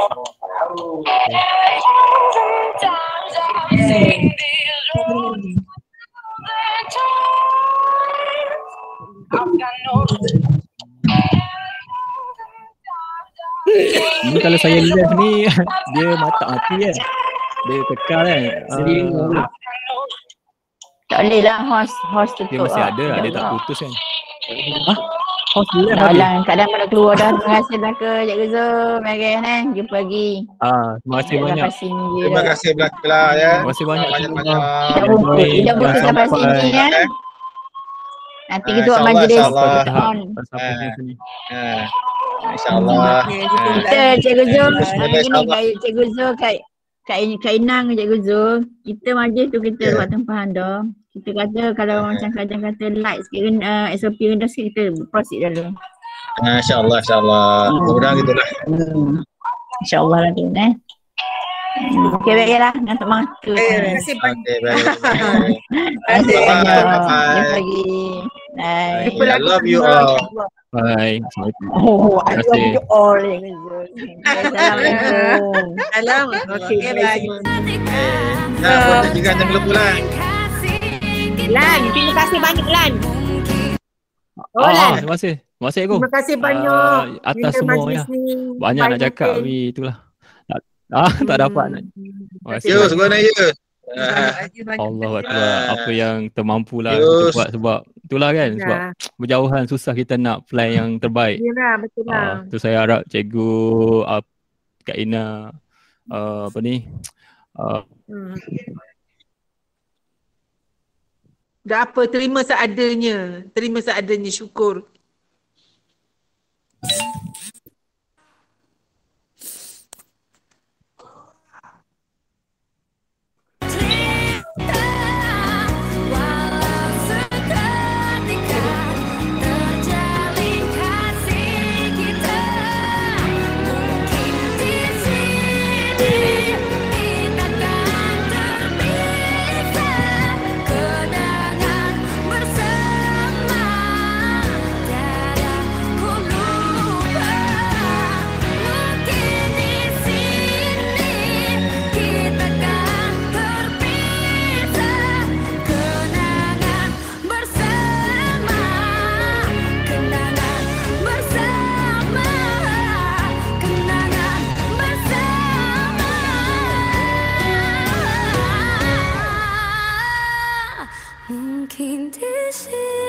Speaker 2: Ini kalau saya live ni dia mata mati kan. Dia kekal kan. Uh,
Speaker 1: Tak boleh lah host host tutup.
Speaker 2: dia masih
Speaker 1: lah.
Speaker 2: ada lah, dia tak putus kan. Hah? Host live ada?
Speaker 1: Dalam kadang pada keluar dah. Terima kasih ke Cikgu Zul. Mari eh. Jumpa lagi.
Speaker 2: Ah, terima kasih banyak.
Speaker 4: Terima kasih belakang ya.
Speaker 2: Terima kasih banyak.
Speaker 4: Banyak-banyak.
Speaker 1: Tidak bungkus. Tidak bungkus sampai sini ya. Nanti kita buat majlis.
Speaker 4: Ah, InsyaAllah.
Speaker 1: Kita Cikgu Zul.
Speaker 4: Terima
Speaker 1: Hari
Speaker 4: kasih,
Speaker 1: ni
Speaker 4: Allah.
Speaker 1: baik Cikgu Zul kat Kak, In- Kak Inang dengan Cikgu Zul. Kita majlis tu kita
Speaker 4: Ya.
Speaker 1: buat tempahan dah. Kita kata kalau macam kadang kata light sikit uh, SOP rendah sikit kita proceed dulu.
Speaker 4: Ah, InsyaAllah, InsyaAllah. Mudah-mudahan gitu lah.
Speaker 1: InsyaAllah lah tu eh. Hmm, Okey baiklah ngantuk mata.
Speaker 13: Terima kasih banyak.
Speaker 4: Okay.
Speaker 1: Terima kasih
Speaker 4: Bye-bye. Bye-bye.
Speaker 1: Jumpa lagi. Bye.
Speaker 4: I love you all.
Speaker 2: Bye. Assalamualaikum.
Speaker 1: Oh, I
Speaker 2: Terima
Speaker 1: love
Speaker 2: kasih.
Speaker 1: you all. Cikgu Zul. Assalamualaikum.
Speaker 13: Salam.
Speaker 1: Okey,
Speaker 13: Okey,
Speaker 1: bye.
Speaker 13: bye.
Speaker 4: Nah, buat janjikan jangan lupa lah.
Speaker 13: Lan, terima kasih banyak Lan. Oh,
Speaker 2: Ah,
Speaker 13: Lan.
Speaker 2: terima kasih. Terima kasih.
Speaker 13: Terima kasih banyak.
Speaker 2: Ah, atas semua ya.
Speaker 13: ni
Speaker 2: Banyak nak cakap
Speaker 13: betul.
Speaker 2: tapi itulah. Tak, ah, tak dapat nak. Terima kasih.
Speaker 4: Yus, gua nak Yus.
Speaker 2: Allah Akbar. Apa yang termampu lah kita buat sebab itulah kan
Speaker 13: Ya.
Speaker 2: sebab berjauhan susah kita nak plan yang terbaik.
Speaker 13: Ya lah, betul lah.
Speaker 2: Ah, tu saya harap cikgu uh, Kak Ina uh, apa ni uh,
Speaker 13: Hmm. Dah apa, terima seadanya. Terima seadanya, syukur.
Speaker 15: Mungkin di sini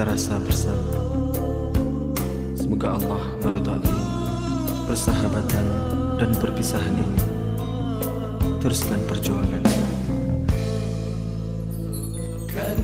Speaker 15: kita
Speaker 17: rasa bersama. Semoga Allah meridai persahabatan dan perpisahan ini. Teruskan perjuangan.
Speaker 15: Kan